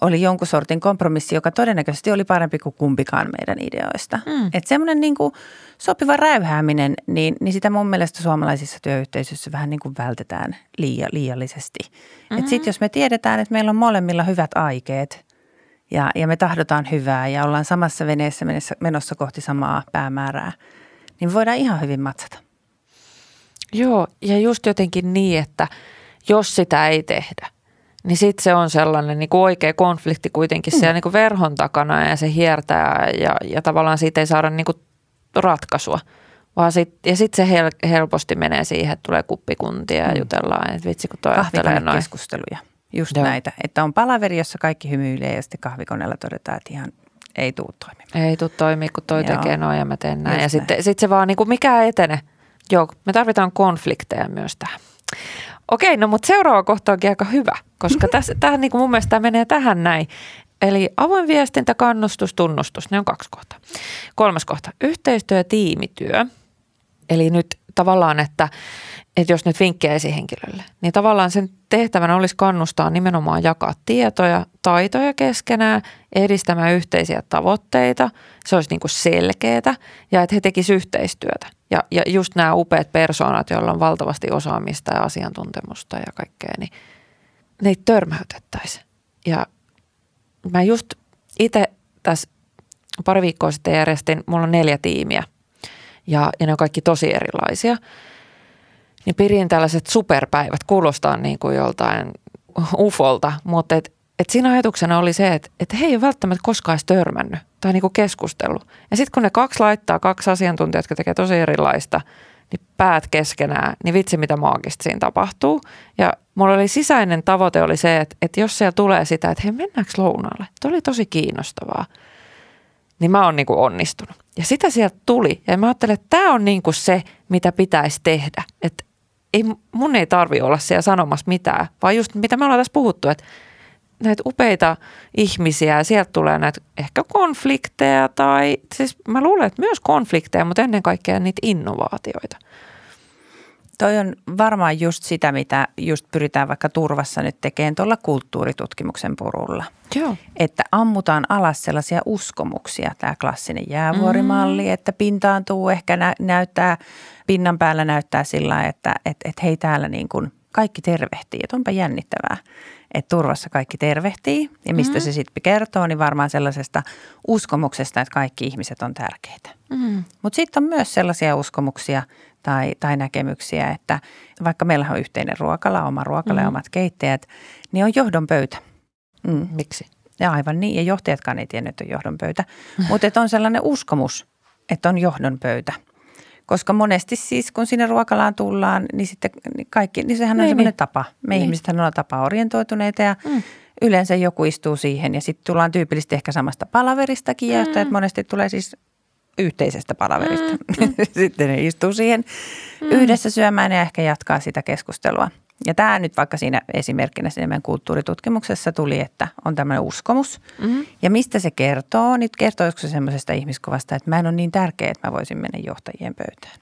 oli jonkun sortin kompromissi, joka todennäköisesti oli parempi kuin kumpikaan meidän ideoista. Mm. Että semmoinen niin kuin sopiva räyhääminen, niin, niin sitä mun mielestä suomalaisissa työyhteisöissä vähän niin kuin vältetään liia, liiallisesti. Mm-hmm. Että sitten jos me tiedetään, että meillä on molemmilla hyvät aikeet ja, ja me tahdotaan hyvää ja ollaan samassa veneessä menossa, menossa kohti samaa päämäärää, niin voidaan ihan hyvin matsata. Joo, ja just jotenkin niin, että jos sitä ei tehdä – niin sitten se on sellainen niin kuin oikea konflikti kuitenkin siellä mm. niin kuin verhon takana ja se hiertää ja, ja tavallaan siitä ei saada niin kuin ratkaisua. Vaan sit, ja sitten se hel, helposti menee siihen, että tulee kuppikuntia ja mm. jutellaan, että vitsi kun toi noin. keskusteluja, just Joo. näitä. Että on palaveri, jossa kaikki hymyilee ja sitten kahvikoneella todetaan, että ihan ei tule toimimaan. Ei tule toimia, kun toi Joo. tekee noin ja mä teen näin. Just ja sitten sit se vaan niin kuin mikä etene. Joo, me tarvitaan konflikteja myös tähän. Okei, no mutta seuraava kohta onkin aika hyvä, koska tässä, tähän niin kuin mun mielestä tämä menee tähän näin. Eli avoin viestintä, kannustus, tunnustus, ne on kaksi kohtaa. Kolmas kohta, yhteistyö ja tiimityö. Eli nyt tavallaan, että, että jos nyt vinkkejä esihenkilölle, niin tavallaan sen tehtävänä olisi kannustaa nimenomaan jakaa tietoja, taitoja keskenään, edistämään yhteisiä tavoitteita. Se olisi niin kuin selkeää ja että he tekisivät yhteistyötä. Ja, ja just nämä upeat persoonat, joilla on valtavasti osaamista ja asiantuntemusta ja kaikkea, niin ne ei törmäytettäisi. Ja mä just itse tässä pari viikkoa sitten järjestin, mulla on neljä tiimiä ja, ja ne on kaikki tosi erilaisia. Niin pidin tällaiset superpäivät, kuulostaa niin kuin joltain ufolta, mutta et, et siinä ajatuksena oli se, että et he ei ole välttämättä koskaan edes törmännyt tai niinku keskustellut. Ja sitten kun ne kaksi laittaa, kaksi asiantuntijaa, jotka tekee tosi erilaista, niin päät keskenään, niin vitsi mitä maagista siinä tapahtuu. Ja mulla oli sisäinen tavoite oli se, että, että jos siellä tulee sitä, että hei mennäänkö lounaalle? Tuo oli tosi kiinnostavaa. Niin mä oon niinku onnistunut. Ja sitä sieltä tuli. Ja mä ajattelin, että tämä on niinku se, mitä pitäisi tehdä. Että ei, mun ei tarvi olla siellä sanomassa mitään, vaan just mitä me ollaan tässä puhuttu, että näitä upeita ihmisiä ja sieltä tulee näitä ehkä konflikteja tai siis mä luulen, että myös konflikteja, mutta ennen kaikkea niitä innovaatioita. Toi on varmaan just sitä, mitä just pyritään vaikka turvassa nyt tekemään tuolla kulttuuritutkimuksen purulla. Joo. Että ammutaan alas sellaisia uskomuksia, tämä klassinen jäävuorimalli, mm. että pintaantuu ehkä nä- näyttää, pinnan päällä näyttää sillä että et, et hei täällä niin kuin kaikki tervehtii, että onpa jännittävää että turvassa kaikki tervehtii. Ja mistä mm. se sitten kertoo, niin varmaan sellaisesta uskomuksesta, että kaikki ihmiset on tärkeitä. Mm. Mutta sitten on myös sellaisia uskomuksia tai, tai näkemyksiä, että vaikka meillä on yhteinen ruokala, oma ruokala mm. ja omat keitteet, niin on johdon pöytä. Mm. Miksi? Ja aivan niin, ja johtajatkaan ei tiennyt, että on johdon pöytä. Mutta on sellainen uskomus, että on johdon pöytä – koska monesti siis, kun sinne ruokalaan tullaan, niin sitten kaikki, niin sehän on niin, semmoinen niin. tapa. Me niin. ihmiset on tapa orientoituneita ja mm. yleensä joku istuu siihen ja sitten tullaan tyypillisesti ehkä samasta palaveristakin mm. ja että monesti tulee siis yhteisestä palaverista. Mm. sitten ne istuu siihen mm. yhdessä syömään ja ehkä jatkaa sitä keskustelua. Ja tämä nyt vaikka siinä esimerkkinä siinä meidän kulttuuritutkimuksessa tuli, että on tämmöinen uskomus. Mm-hmm. Ja mistä se kertoo? Nyt kertoisiko se semmoisesta ihmiskuvasta, että mä en ole niin tärkeä, että mä voisin mennä johtajien pöytään.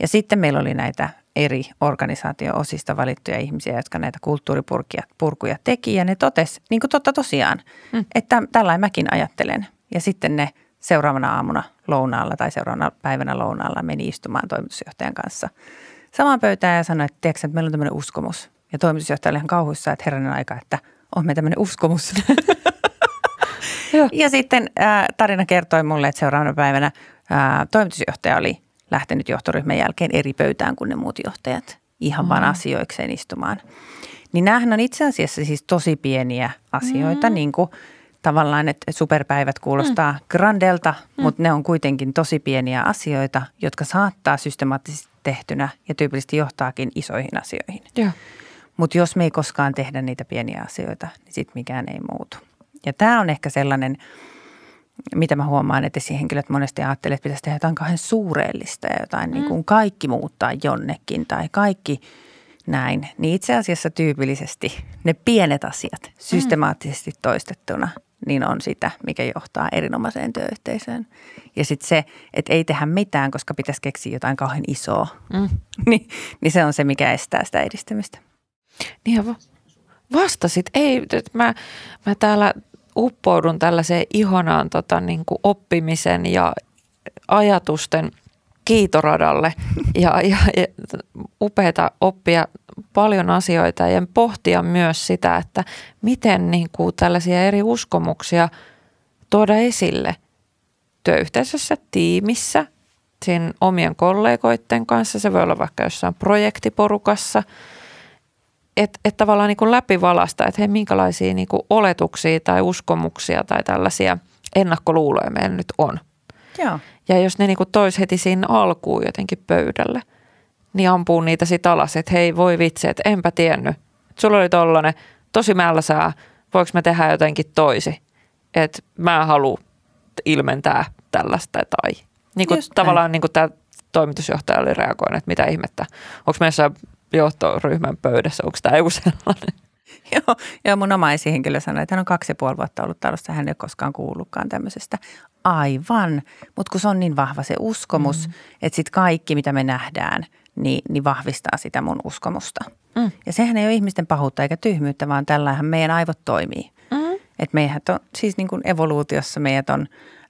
Ja sitten meillä oli näitä eri organisaatio-osista valittuja ihmisiä, jotka näitä kulttuuripurkuja teki. Ja ne totes, niin kuin totta tosiaan, mm. että tällä mäkin ajattelen. Ja sitten ne seuraavana aamuna lounaalla tai seuraavana päivänä lounaalla meni istumaan toimitusjohtajan kanssa – samaan pöytään ja sanoi, että, tiedätkö, että meillä on tämmöinen uskomus. Ja toimitusjohtaja oli ihan kauhuissa, että herranen aika, että on me tämmöinen uskomus. ja sitten ää, tarina kertoi mulle, että seuraavana päivänä ää, toimitusjohtaja oli lähtenyt johtoryhmän jälkeen eri pöytään kuin ne muut johtajat ihan mm. vaan asioikseen istumaan. Niin näähän on itse asiassa siis tosi pieniä asioita, mm. niin kuin tavallaan, että superpäivät kuulostaa mm. grandelta, mm. mutta ne on kuitenkin tosi pieniä asioita, jotka saattaa systemaattisesti tehtynä ja tyypillisesti johtaakin isoihin asioihin. Mutta jos me ei koskaan tehdä niitä pieniä asioita, niin sitten mikään ei muutu. Ja tämä on ehkä sellainen, mitä mä huomaan, että esihenkilöt monesti ajattelee, että pitäisi tehdä jotain kauhean suureellista ja jotain mm. niin kuin kaikki muuttaa jonnekin tai kaikki näin. Niin itse asiassa tyypillisesti ne pienet asiat mm. systemaattisesti toistettuna – niin on sitä, mikä johtaa erinomaiseen työyhteisöön. Ja sitten se, että ei tehdä mitään, koska pitäisi keksiä jotain kauhean isoa, mm. niin, niin se on se, mikä estää sitä edistymistä. Niin ja vastasit. Ei, mä, mä täällä uppoudun tällaiseen ihanaan tota, niin kuin oppimisen ja ajatusten kiitoradalle ja, ja, ja upeata oppia paljon asioita ja pohtia myös sitä, että miten niin kuin tällaisia eri uskomuksia tuoda esille työyhteisössä, tiimissä, sen omien kollegoiden kanssa, se voi olla vaikka jossain projektiporukassa, että et tavallaan niin kuin läpivalasta, että hei, minkälaisia niin kuin oletuksia tai uskomuksia tai tällaisia ennakkoluuloja meillä nyt on. Joo. Ja jos ne niin kuin tois heti siinä alkuun jotenkin pöydälle – niin ampuu niitä sit alas, että hei voi vitsi, että enpä tiennyt. Sulla oli tollanen tosi mälsää, voiko mä tehdä jotenkin toisi, että mä haluan ilmentää tällaista tai niin kuin tavallaan niin kuin tämä toimitusjohtaja oli reagoinut, että mitä ihmettä, onko meissä johtoryhmän pöydässä, onko tämä joku sellainen? Joo, ja mun oma esihenkilö sanoi, että hän on kaksi ja puoli vuotta ollut talossa, hän ei ole koskaan kuullutkaan tämmöisestä. Aivan, mutta kun se on niin vahva se uskomus, mm. että sitten kaikki, mitä me nähdään – niin, niin vahvistaa sitä mun uskomusta. Mm. Ja sehän ei ole ihmisten pahuutta eikä tyhmyyttä, vaan tällähän meidän aivot toimii. Mm. Että meidät on, siis niin kuin evoluutiossa meidät on,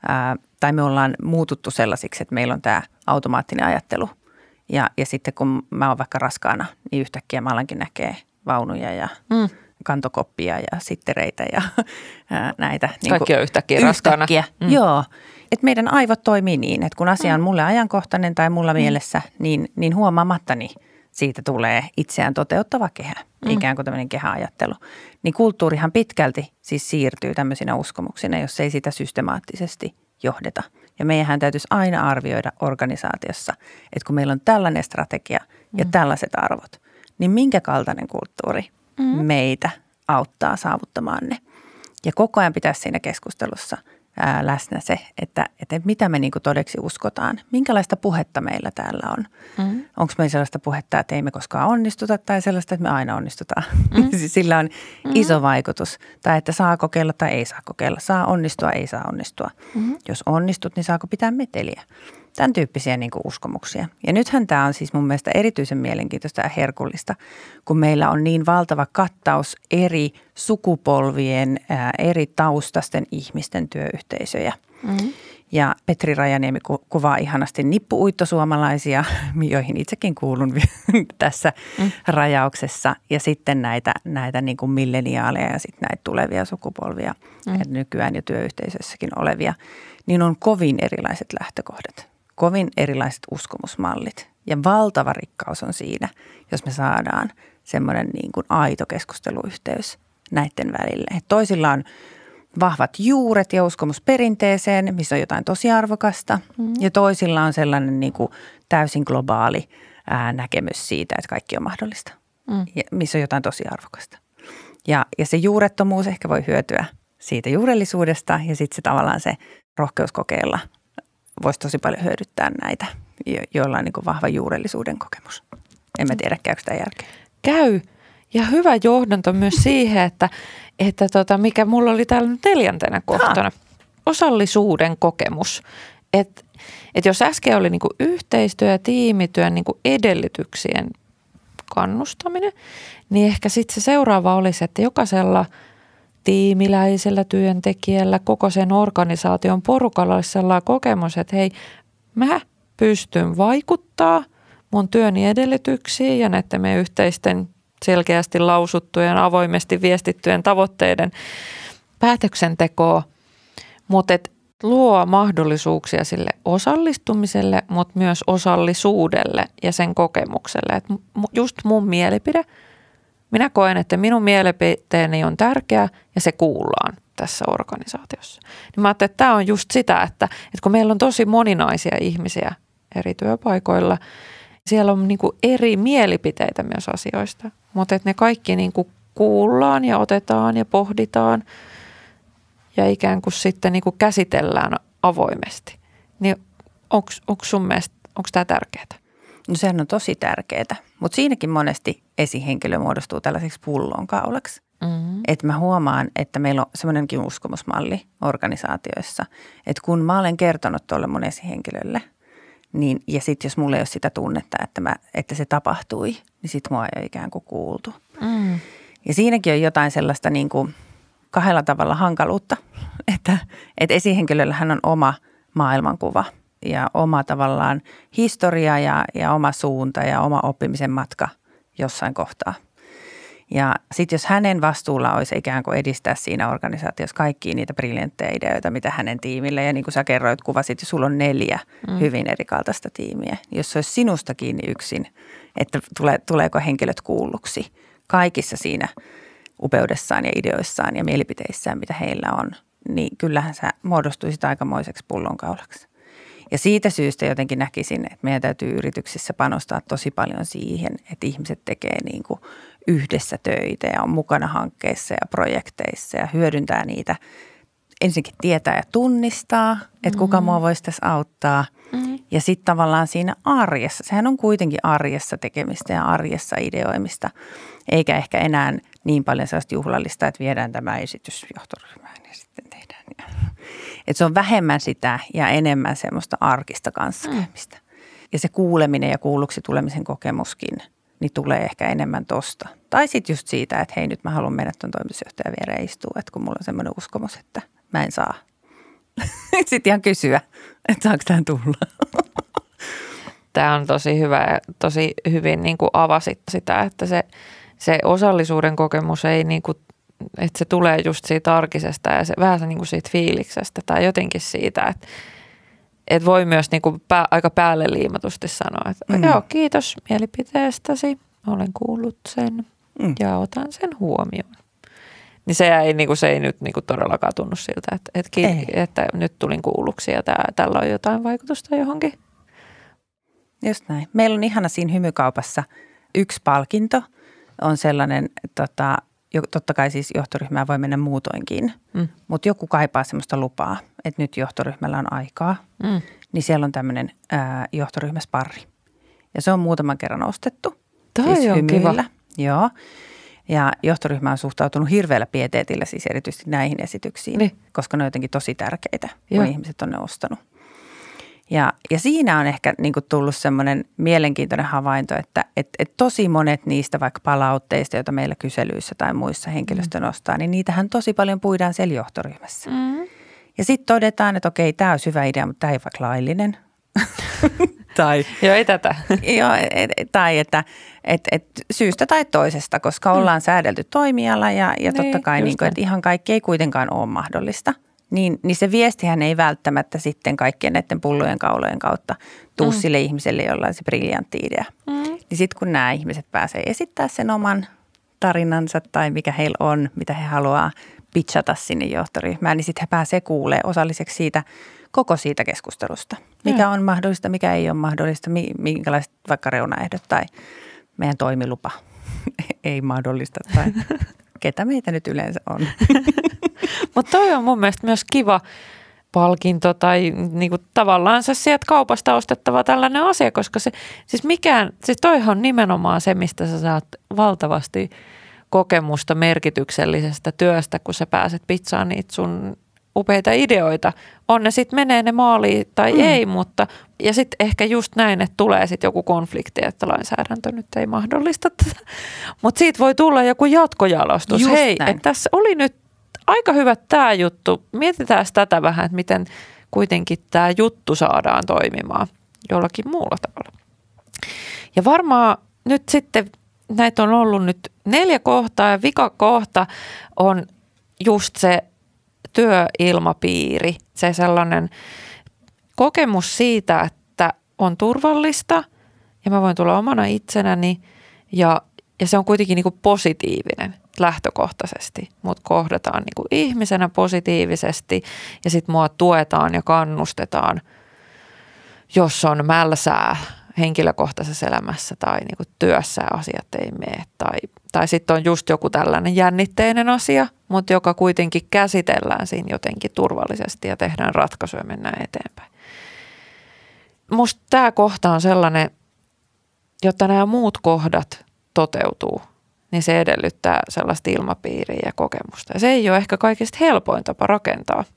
ää, tai me ollaan muututtu sellaisiksi, että meillä on tämä automaattinen ajattelu. Ja, ja sitten kun mä oon vaikka raskaana, niin yhtäkkiä mä alankin näkee vaunuja ja mm. Kantokoppia ja sittereitä ja ää, näitä. Niin Kaikki on yhtäkkiä, yhtäkkiä raskaana. Mm. Joo että meidän aivot toimii niin, että kun asia on mm. mulle ajankohtainen tai mulla mm. mielessä, niin, niin huomaamattani siitä tulee itseään toteuttava kehä, mm. ikään kuin tämmöinen kehäajattelu. Niin kulttuurihan pitkälti siis siirtyy tämmöisinä uskomuksina, jos ei sitä systemaattisesti johdeta. Ja meidän täytyisi aina arvioida organisaatiossa, että kun meillä on tällainen strategia ja mm. tällaiset arvot, niin minkä kaltainen kulttuuri mm. meitä auttaa saavuttamaan ne. Ja koko ajan pitäisi siinä keskustelussa – ää, läsnä se, että, että mitä me niin kuin todeksi uskotaan. Minkälaista puhetta meillä täällä on. Mm. Onko meillä sellaista puhetta, että ei me koskaan onnistuta tai sellaista, että me aina onnistutaan. Mm. Sillä on mm. iso vaikutus. Tai että saa kokeilla tai ei saa kokeilla. Saa onnistua, ei saa onnistua. Mm. Jos onnistut, niin saako pitää meteliä. Tämän tyyppisiä niin kuin uskomuksia. Ja nythän tämä on siis mun mielestä erityisen mielenkiintoista ja herkullista, kun meillä on niin valtava kattaus eri sukupolvien, ää, eri taustasten ihmisten työyhteisöjä. Mm-hmm. Ja Petri Rajaniemi kuvaa ihanasti nippuuittosuomalaisia, joihin itsekin kuulun tässä mm. rajauksessa. Ja sitten näitä, näitä niin kuin milleniaaleja ja sitten näitä tulevia sukupolvia, mm. nykyään jo työyhteisössäkin olevia, niin on kovin erilaiset lähtökohdat kovin erilaiset uskomusmallit. Ja valtava rikkaus on siinä, jos me saadaan semmoinen niin kuin aito keskusteluyhteys näiden välille. Et toisilla on vahvat juuret ja uskomus perinteeseen, missä on jotain tosi arvokasta. Mm. Ja toisilla on sellainen niin kuin täysin globaali ää, näkemys siitä, että kaikki on mahdollista, mm. ja missä on jotain tosi arvokasta. Ja, ja se juurettomuus ehkä voi hyötyä siitä juurellisuudesta ja sitten se tavallaan se rohkeus kokeilla voisi tosi paljon hyödyttää näitä, joilla on niin vahva juurellisuuden kokemus. En mä tiedä, käykö sitä järkeä. Käy. Ja hyvä johdanto myös siihen, että, että tota, mikä mulla oli täällä nyt neljäntenä kohtana. Ha. Osallisuuden kokemus. Että et jos äsken oli niinku yhteistyö ja tiimityön niinku edellytyksien kannustaminen, niin ehkä sitten se seuraava olisi, että jokaisella – tiimiläisellä työntekijällä, koko sen organisaation porukalla olisi sellainen kokemus, että hei, mä pystyn vaikuttaa mun työni edellytyksiin ja näiden meidän yhteisten selkeästi lausuttujen, avoimesti viestittyjen tavoitteiden päätöksentekoa, mutta et luo mahdollisuuksia sille osallistumiselle, mutta myös osallisuudelle ja sen kokemukselle. Et just mun mielipide – minä koen, että minun mielipiteeni on tärkeä ja se kuullaan tässä organisaatiossa. Niin mä ajattelin, että tämä on just sitä, että, että kun meillä on tosi moninaisia ihmisiä eri työpaikoilla, siellä on niin eri mielipiteitä myös asioista, mutta että ne kaikki niin kuullaan ja otetaan ja pohditaan ja ikään kuin sitten niin kuin käsitellään avoimesti. Niin onko sun mielestä, onko tämä tärkeää? No sehän on tosi tärkeää, mutta siinäkin monesti esihenkilö muodostuu tällaiseksi pullonkaulaksi. Mm-hmm. Että mä huomaan, että meillä on semmoinenkin uskomusmalli organisaatioissa, että kun mä olen kertonut tuolle mun esihenkilölle, niin, ja sitten jos mulla ei ole sitä tunnetta, että, mä, että se tapahtui, niin sitten mua ei ole ikään kuin kuultu. Mm. Ja siinäkin on jotain sellaista niin kuin kahdella tavalla hankaluutta, että, että esihenkilöllähän on oma maailmankuva – ja oma tavallaan historia ja, ja oma suunta ja oma oppimisen matka jossain kohtaa. Ja sitten jos hänen vastuulla olisi ikään kuin edistää siinä organisaatiossa kaikkia niitä briljantteja ideoita, mitä hänen tiimille, ja niin kuin sä kerroit, kuvasit, että sulla on neljä mm. hyvin erikaltaista tiimiä. Jos se olisi sinusta kiinni yksin, että tule, tuleeko henkilöt kuulluksi kaikissa siinä upeudessaan ja ideoissaan ja mielipiteissään, mitä heillä on, niin kyllähän sä muodostuisit aikamoiseksi pullonkaulaksi. Ja siitä syystä jotenkin näkisin, että meidän täytyy yrityksissä panostaa tosi paljon siihen, että ihmiset tekee niin kuin yhdessä töitä ja on mukana hankkeissa ja projekteissa ja hyödyntää niitä. Ensinnäkin tietää ja tunnistaa, että kuka mua voisi tässä auttaa. Mm-hmm. Ja sitten tavallaan siinä arjessa, sehän on kuitenkin arjessa tekemistä ja arjessa ideoimista, eikä ehkä enää niin paljon sellaista juhlallista, että viedään tämä esitys johtoryhmään ja sitten tehdään. Että se on vähemmän sitä ja enemmän semmoista arkista kanssakäymistä. Mm. Ja se kuuleminen ja kuulluksi tulemisen kokemuskin, niin tulee ehkä enemmän tosta. Tai sitten just siitä, että hei nyt mä haluan mennä tuon toimitusjohtajan viereen istua, että kun mulla on semmoinen uskomus, että mä en saa. sitten ihan kysyä, että saako tämän tulla. Tämä on tosi hyvä ja tosi hyvin niin kuin avasit sitä, että se, se osallisuuden kokemus ei niin kuin että se tulee just siitä arkisesta ja se, vähän se niin kuin siitä fiiliksestä tai jotenkin siitä, että, et voi myös niinku pää, aika päälle liimatusti sanoa, että mm. joo, kiitos mielipiteestäsi, olen kuullut sen mm. ja otan sen huomioon. Niin se ei, niinku, se ei nyt niinku todellakaan tunnu siltä, että, että, ki- että nyt tulin kuulluksi ja tää, tällä on jotain vaikutusta johonkin. Just näin. Meillä on ihana siinä hymykaupassa yksi palkinto. On sellainen, tota, totta kai siis johtoryhmää voi mennä muutoinkin, mm. mutta joku kaipaa sellaista lupaa, että nyt johtoryhmällä on aikaa. Mm. Niin siellä on tämmöinen johtoryhmäsparri. Ja se on muutaman kerran ostettu. Toi siis on hymyillä. kiva. Joo. Ja johtoryhmä on suhtautunut hirveällä pieteetillä siis erityisesti näihin esityksiin, niin. koska ne on jotenkin tosi tärkeitä, kun Joo. ihmiset on ne ostanut. Ja, ja siinä on ehkä niin tullut semmoinen mielenkiintoinen havainto, että et, et tosi monet niistä vaikka palautteista, joita meillä kyselyissä tai muissa henkilöstön mm. ostaa, niin niitähän tosi paljon puidaan siellä johtoryhmässä. Mm. Ja sitten todetaan, että okei, tämä on hyvä idea, mutta tämä ei vaikka laillinen. tai, Joo, ei tätä. Joo, et, tai että et, et syystä tai toisesta, koska mm. ollaan säädelty toimiala ja, ja niin, totta kai niin kuin, että ihan kaikki ei kuitenkaan ole mahdollista. Niin, niin se viestihän ei välttämättä sitten kaikkien näiden pullojen kaulojen kautta tuu mm. sille ihmiselle, jolla on se briljantti idea. Mm. Niin sitten kun nämä ihmiset pääsee esittää sen oman tarinansa tai mikä heillä on, mitä he haluaa pitchata sinne johtoryhmään, niin sitten he pääsee kuulee osalliseksi siitä koko siitä keskustelusta. Mikä mm. on mahdollista, mikä ei ole mahdollista, minkälaiset vaikka reunaehdot tai meidän toimilupa ei mahdollista tai ketä meitä nyt yleensä on. Mutta toi on mun mielestä myös kiva palkinto tai niinku tavallaan se sieltä kaupasta ostettava tällainen asia, koska se, siis mikään, siis toihan on nimenomaan se, mistä sä saat valtavasti kokemusta merkityksellisestä työstä, kun sä pääset pizzaan niitä sun upeita ideoita. On ne sitten menee ne maaliin tai mm. ei, mutta ja sitten ehkä just näin, että tulee sitten joku konflikti, että lainsäädäntö nyt ei mahdollista tätä. Mutta siitä voi tulla joku jatkojalostus. Just Hei, että tässä oli nyt aika hyvä tämä juttu. Mietitään tätä vähän, että miten kuitenkin tämä juttu saadaan toimimaan jollakin muulla tavalla. Ja varmaan nyt sitten näitä on ollut nyt neljä kohtaa ja vika kohta on just se työilmapiiri, se sellainen kokemus siitä, että on turvallista ja mä voin tulla omana itsenäni ja, ja se on kuitenkin niin kuin positiivinen lähtökohtaisesti. Mut kohdataan niin kuin ihmisenä positiivisesti ja sitten mua tuetaan ja kannustetaan, jos on mälsää henkilökohtaisessa elämässä tai niin kuin työssä asiat ei mene. Tai, tai sitten on just joku tällainen jännitteinen asia, mutta joka kuitenkin käsitellään siinä jotenkin turvallisesti ja tehdään ratkaisuja ja mennään eteenpäin. Musta tämä kohta on sellainen, jotta nämä muut kohdat toteutuu, niin se edellyttää sellaista ilmapiiriä ja kokemusta. Ja se ei ole ehkä kaikista helpoin tapa rakentaa –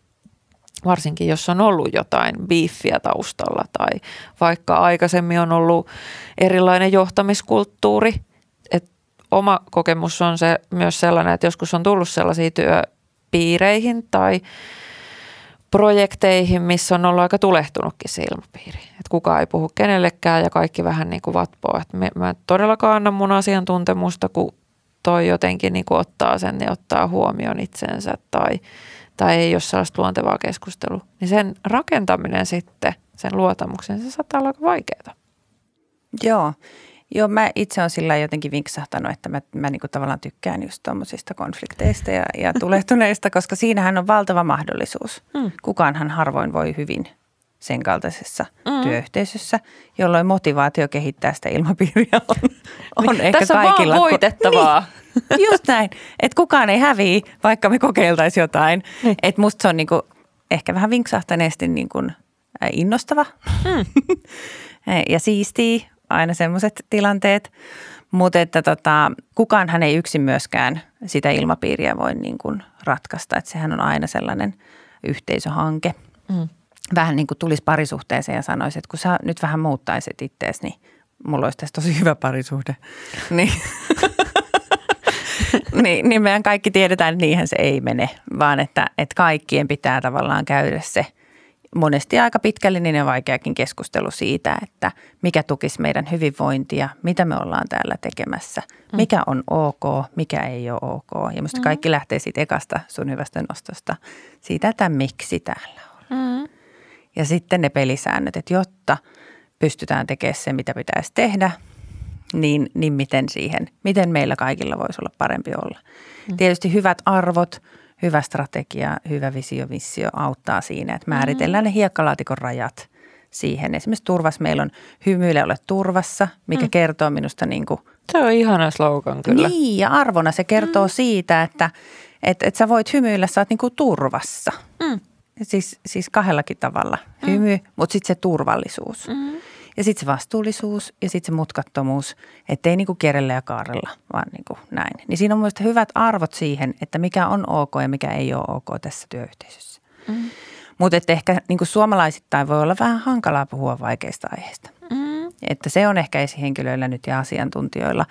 varsinkin jos on ollut jotain biiffiä taustalla tai vaikka aikaisemmin on ollut erilainen johtamiskulttuuri. Et oma kokemus on se myös sellainen, että joskus on tullut sellaisia työpiireihin tai projekteihin, missä on ollut aika tulehtunutkin se ilmapiiri. Että kukaan ei puhu kenellekään ja kaikki vähän niin kuin vatpoo. Että mä todellakaan annan mun asiantuntemusta, kun toi jotenkin niin kuin ottaa sen ja ottaa huomioon itsensä tai – tai ei ole sellaista luontevaa keskustelua, niin sen rakentaminen sitten, sen luottamuksen, se saattaa olla aika vaikeaa. Joo. Joo, mä itse olen sillä jotenkin vinksahtanut, että mä, mä niin tavallaan tykkään just tuommoisista konflikteista ja, ja tulehtuneista, koska siinähän on valtava mahdollisuus. Mm. Kukaanhan harvoin voi hyvin sen kaltaisessa mm. työyhteisössä, jolloin motivaatio kehittää sitä ilmapiiriä on, on niin, ehkä Tässä kaikilla. on vaan voitettavaa. Niin, just näin, että kukaan ei häviä, vaikka me kokeiltaisiin jotain. Niin. Että musta se on niinku ehkä vähän vinksahtaneesti niinku innostava mm. ja siistii aina semmoiset tilanteet. Mutta että tota, kukaanhan ei yksin myöskään sitä ilmapiiriä voi niin kuin ratkaista. Että sehän on aina sellainen yhteisöhanke. Mm vähän niin kuin tulisi parisuhteeseen ja sanoisi, että kun sä nyt vähän muuttaisit ittees, niin mulla olisi tässä tosi hyvä parisuhde. niin. niin, niin meidän kaikki tiedetään, että niinhän se ei mene, vaan että, että kaikkien pitää tavallaan käydä se monesti aika pitkällinen ja vaikeakin keskustelu siitä, että mikä tukisi meidän hyvinvointia, mitä me ollaan täällä tekemässä, mm. mikä on ok, mikä ei ole ok. Ja musta mm. kaikki lähtee siitä ekasta sun hyvästä nostosta, siitä, että miksi täällä on. Mm. Ja sitten ne pelisäännöt, että jotta pystytään tekemään se, mitä pitäisi tehdä, niin, niin miten siihen, miten meillä kaikilla voisi olla parempi olla. Mm. Tietysti hyvät arvot, hyvä strategia, hyvä visio, missio auttaa siinä, että määritellään ne hiekkalaatikon rajat siihen. Esimerkiksi turvassa meillä on hymyile ole turvassa, mikä mm. kertoo minusta niin kuin Se on ihana slogan kyllä. Niin, ja arvona se kertoo mm. siitä, että et, et sä voit hymyillä, sä oot niinku turvassa. Mm. Siis, siis kahdellakin tavalla. Hymy, mm. mutta sitten se turvallisuus. Mm. Ja sitten se vastuullisuus ja sitten se mutkattomuus, ettei niinku kierrellä ja kaarella, vaan niinku näin. Niin siinä on mielestäni hyvät arvot siihen, että mikä on ok ja mikä ei ole ok tässä työyhteisössä. Mm. Mutta että ehkä niinku suomalaisittain voi olla vähän hankalaa puhua vaikeista aiheista. Mm. Että se on ehkä esihenkilöillä nyt ja asiantuntijoilla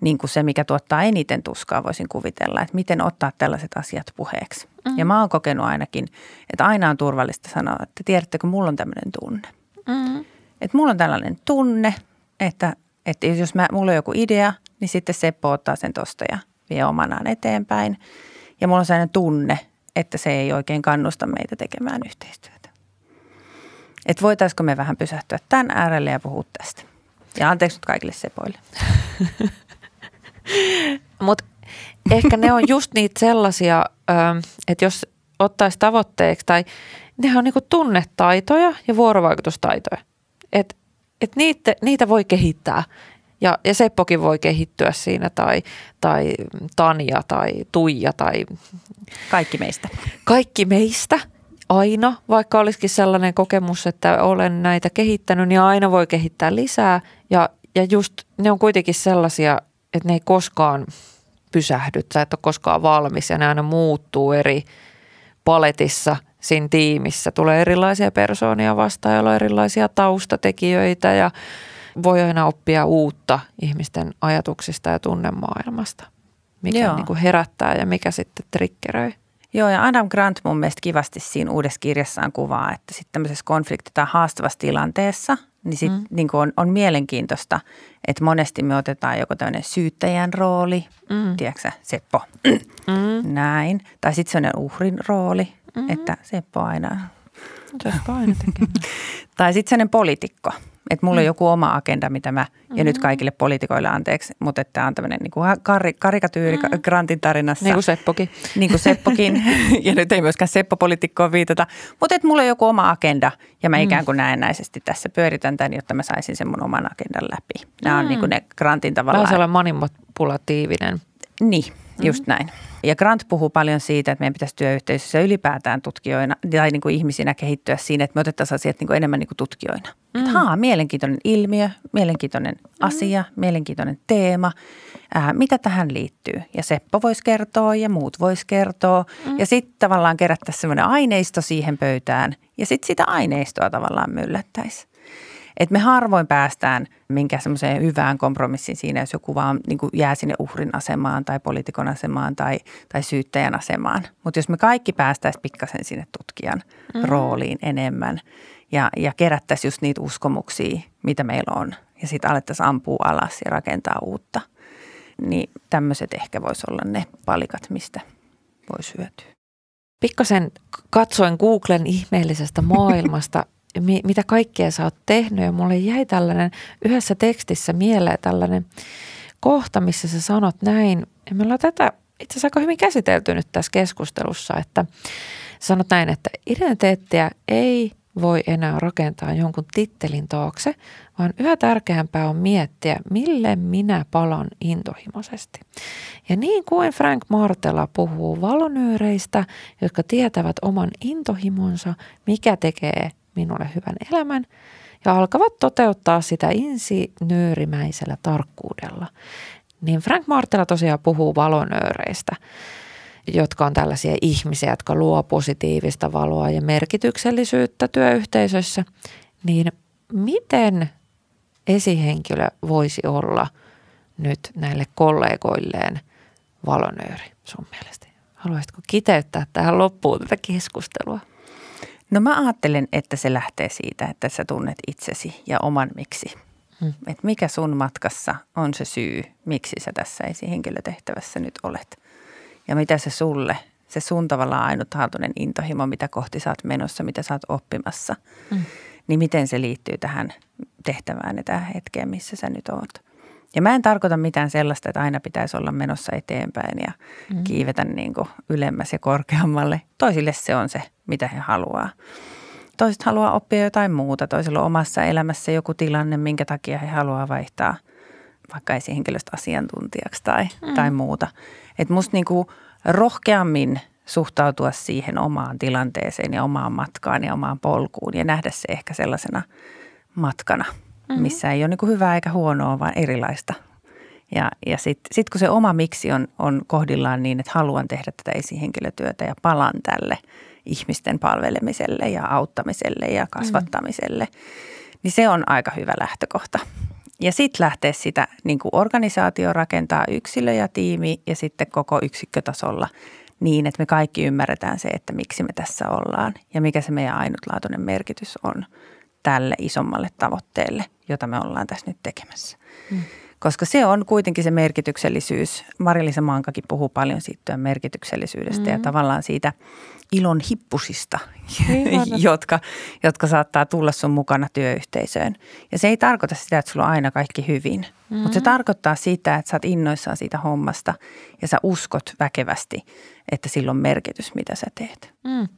niin kuin se, mikä tuottaa eniten tuskaa, voisin kuvitella, että miten ottaa tällaiset asiat puheeksi. Mm. Ja mä oon kokenut ainakin, että aina on turvallista sanoa, että tiedättekö, mulla on tämmöinen tunne. Mm. Että mulla on tällainen tunne, että, että jos mä, mulla on joku idea, niin sitten Seppo ottaa sen tosta ja vie omanaan eteenpäin. Ja mulla on sellainen tunne, että se ei oikein kannusta meitä tekemään yhteistyötä. Että voitaisiko me vähän pysähtyä tämän äärelle ja puhua tästä. Ja anteeksi nyt kaikille sepoille. Mutta ehkä ne on just niitä sellaisia, ähm, että jos ottaisi tavoitteeksi, tai nehän on niinku tunnetaitoja ja vuorovaikutustaitoja. Että et niitä, niitä voi kehittää. Ja, ja Seppokin voi kehittyä siinä, tai, tai Tanja, tai Tuija, tai Kaikki meistä. kaikki meistä aina, vaikka olisikin sellainen kokemus, että olen näitä kehittänyt, niin aina voi kehittää lisää. Ja, ja just ne on kuitenkin sellaisia, että ne ei koskaan pysähdy, sä et ole koskaan valmis ja ne aina muuttuu eri paletissa siinä tiimissä. Tulee erilaisia persoonia vastaan, joilla on erilaisia taustatekijöitä ja voi aina oppia uutta ihmisten ajatuksista ja tunnemaailmasta, mikä Joo. niin kuin herättää ja mikä sitten triggeröi. Joo, ja Adam Grant mun mielestä kivasti siinä uudessa kirjassaan kuvaa, että sitten tämmöisessä konflikti- tai haastavassa tilanteessa, niin, sit, mm. niin on, on mielenkiintoista, että monesti me otetaan joko tämmöinen syyttäjän rooli, mm. tiedätkö Seppo, Mm. näin, tai sitten sellainen uhrin rooli, mm. että Seppo aina, Se olisi aina tekemään. tai sitten sellainen poliitikko, että mulla mm. on joku oma agenda, mitä mä, ja nyt kaikille poliitikoille anteeksi, mutta että tämä on tämmöinen niin kuin kar- karikatyyri mm. Grantin tarinassa. Niin kuin Seppokin. niin kuin Seppokin, ja nyt ei myöskään Seppo-poliitikkoon viitata, mutta että mulla on joku oma agenda, ja mä Mm. ikään kuin näennäisesti tässä pyöritän tämän, jotta mä saisin sen mun oman agendan läpi. Nämä on Mm. niin kuin ne Grantin Vähän tavallaan. sellainen manipulatiivinen. Niin, just näin. Ja Grant puhuu paljon siitä, että meidän pitäisi työyhteisössä ylipäätään tutkijoina tai niin kuin ihmisinä kehittyä siinä, että me otettaisiin asiat niin kuin enemmän niin kuin tutkijoina. Mm. Että haa, mielenkiintoinen ilmiö, mielenkiintoinen asia, mielenkiintoinen teema. Ää, mitä tähän liittyy? Ja Seppo voisi kertoa ja muut voisi kertoa. Mm. Ja sitten tavallaan kerättäisiin semmoinen aineisto siihen pöytään ja sitten sitä aineistoa tavallaan myllättäisiin. Et me harvoin päästään minkä semmoiseen hyvään kompromissiin siinä, jos joku vaan niin kuin jää sinne uhrin asemaan tai poliitikon asemaan tai, tai syyttäjän asemaan. Mutta jos me kaikki päästäisiin pikkasen sinne tutkijan mm. rooliin enemmän ja, ja kerättäisiin just niitä uskomuksia, mitä meillä on ja sitten alettaisiin ampua alas ja rakentaa uutta, niin tämmöiset ehkä voisi olla ne palikat, mistä voisi hyötyä. Pikkasen katsoin Googlen ihmeellisestä maailmasta, mi- mitä kaikkea sä oot tehnyt ja mulle jäi tällainen yhdessä tekstissä mieleen tällainen kohta, missä sä sanot näin, ja me ollaan tätä itse asiassa aika hyvin käsitelty nyt tässä keskustelussa, että sanot näin, että identiteettiä ei voi enää rakentaa jonkun tittelin taakse, vaan yhä tärkeämpää on miettiä, mille minä palan intohimoisesti. Ja niin kuin Frank Martela puhuu valonyyreistä, jotka tietävät oman intohimonsa, mikä tekee minulle hyvän elämän, ja alkavat toteuttaa sitä insinöörimäisellä tarkkuudella. Niin Frank Martela tosiaan puhuu valonööreistä, jotka on tällaisia ihmisiä, jotka luo positiivista valoa ja merkityksellisyyttä työyhteisössä. Niin miten esihenkilö voisi olla nyt näille kollegoilleen valonööri sun mielestä? Haluaisitko kiteyttää tähän loppuun tätä keskustelua? No mä ajattelen, että se lähtee siitä, että sä tunnet itsesi ja oman miksi. Hmm. Että mikä sun matkassa on se syy, miksi sä tässä esihenkilötehtävässä nyt olet. Ja mitä se sulle se sun tavallaan ainutlaatuinen intohimo, mitä kohti sä oot menossa, mitä sä oot oppimassa, mm. niin miten se liittyy tähän tehtävään ja tähän hetkeen, missä sä nyt oot. Ja mä en tarkoita mitään sellaista, että aina pitäisi olla menossa eteenpäin ja mm. kiivetä niin kuin ylemmäs ja korkeammalle. Toisille se on se, mitä he haluaa. Toiset haluaa oppia jotain muuta. Toisilla on omassa elämässä joku tilanne, minkä takia he haluaa vaihtaa vaikka esihenkilöstä asiantuntijaksi tai, mm. tai muuta. Että musta niin kuin rohkeammin suhtautua siihen omaan tilanteeseen ja omaan matkaan ja omaan polkuun ja nähdä se ehkä sellaisena matkana, mm-hmm. missä ei ole niin kuin hyvää eikä huonoa, vaan erilaista. Ja, ja sitten sit kun se oma miksi on, on kohdillaan niin, että haluan tehdä tätä esihenkilötyötä ja palan tälle ihmisten palvelemiselle ja auttamiselle ja kasvattamiselle, mm-hmm. niin se on aika hyvä lähtökohta. Ja sitten lähteä sitä niin kuin organisaatio rakentaa yksilö ja tiimi ja sitten koko yksikkötasolla niin, että me kaikki ymmärretään se, että miksi me tässä ollaan ja mikä se meidän ainutlaatuinen merkitys on tälle isommalle tavoitteelle, jota me ollaan tässä nyt tekemässä. Mm. Koska se on kuitenkin se merkityksellisyys. Marilisa Mankakin puhuu paljon siitä merkityksellisyydestä mm. ja tavallaan siitä – ilon hippusista, jotka, jotka saattaa tulla sun mukana työyhteisöön. Ja se ei tarkoita sitä, että sulla on aina kaikki hyvin, mm-hmm. mutta se tarkoittaa sitä, että sä oot innoissaan siitä hommasta ja sä uskot väkevästi, että sillä on merkitys, mitä sä teet. Mm.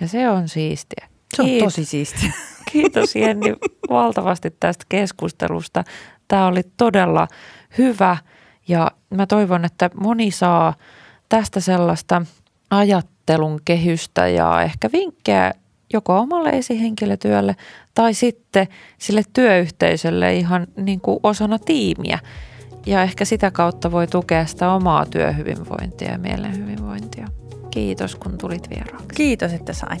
Ja se on siistiä. Se on Kiitos. tosi siistiä. Kiitos Jenni valtavasti tästä keskustelusta. Tämä oli todella hyvä ja mä toivon, että moni saa tästä sellaista ajattelun kehystä ja ehkä vinkkejä joko omalle esihenkilötyölle tai sitten sille työyhteisölle ihan niin kuin osana tiimiä. Ja ehkä sitä kautta voi tukea sitä omaa työhyvinvointia ja mielen hyvinvointia. Kiitos, kun tulit vieraaksi. Kiitos, että sain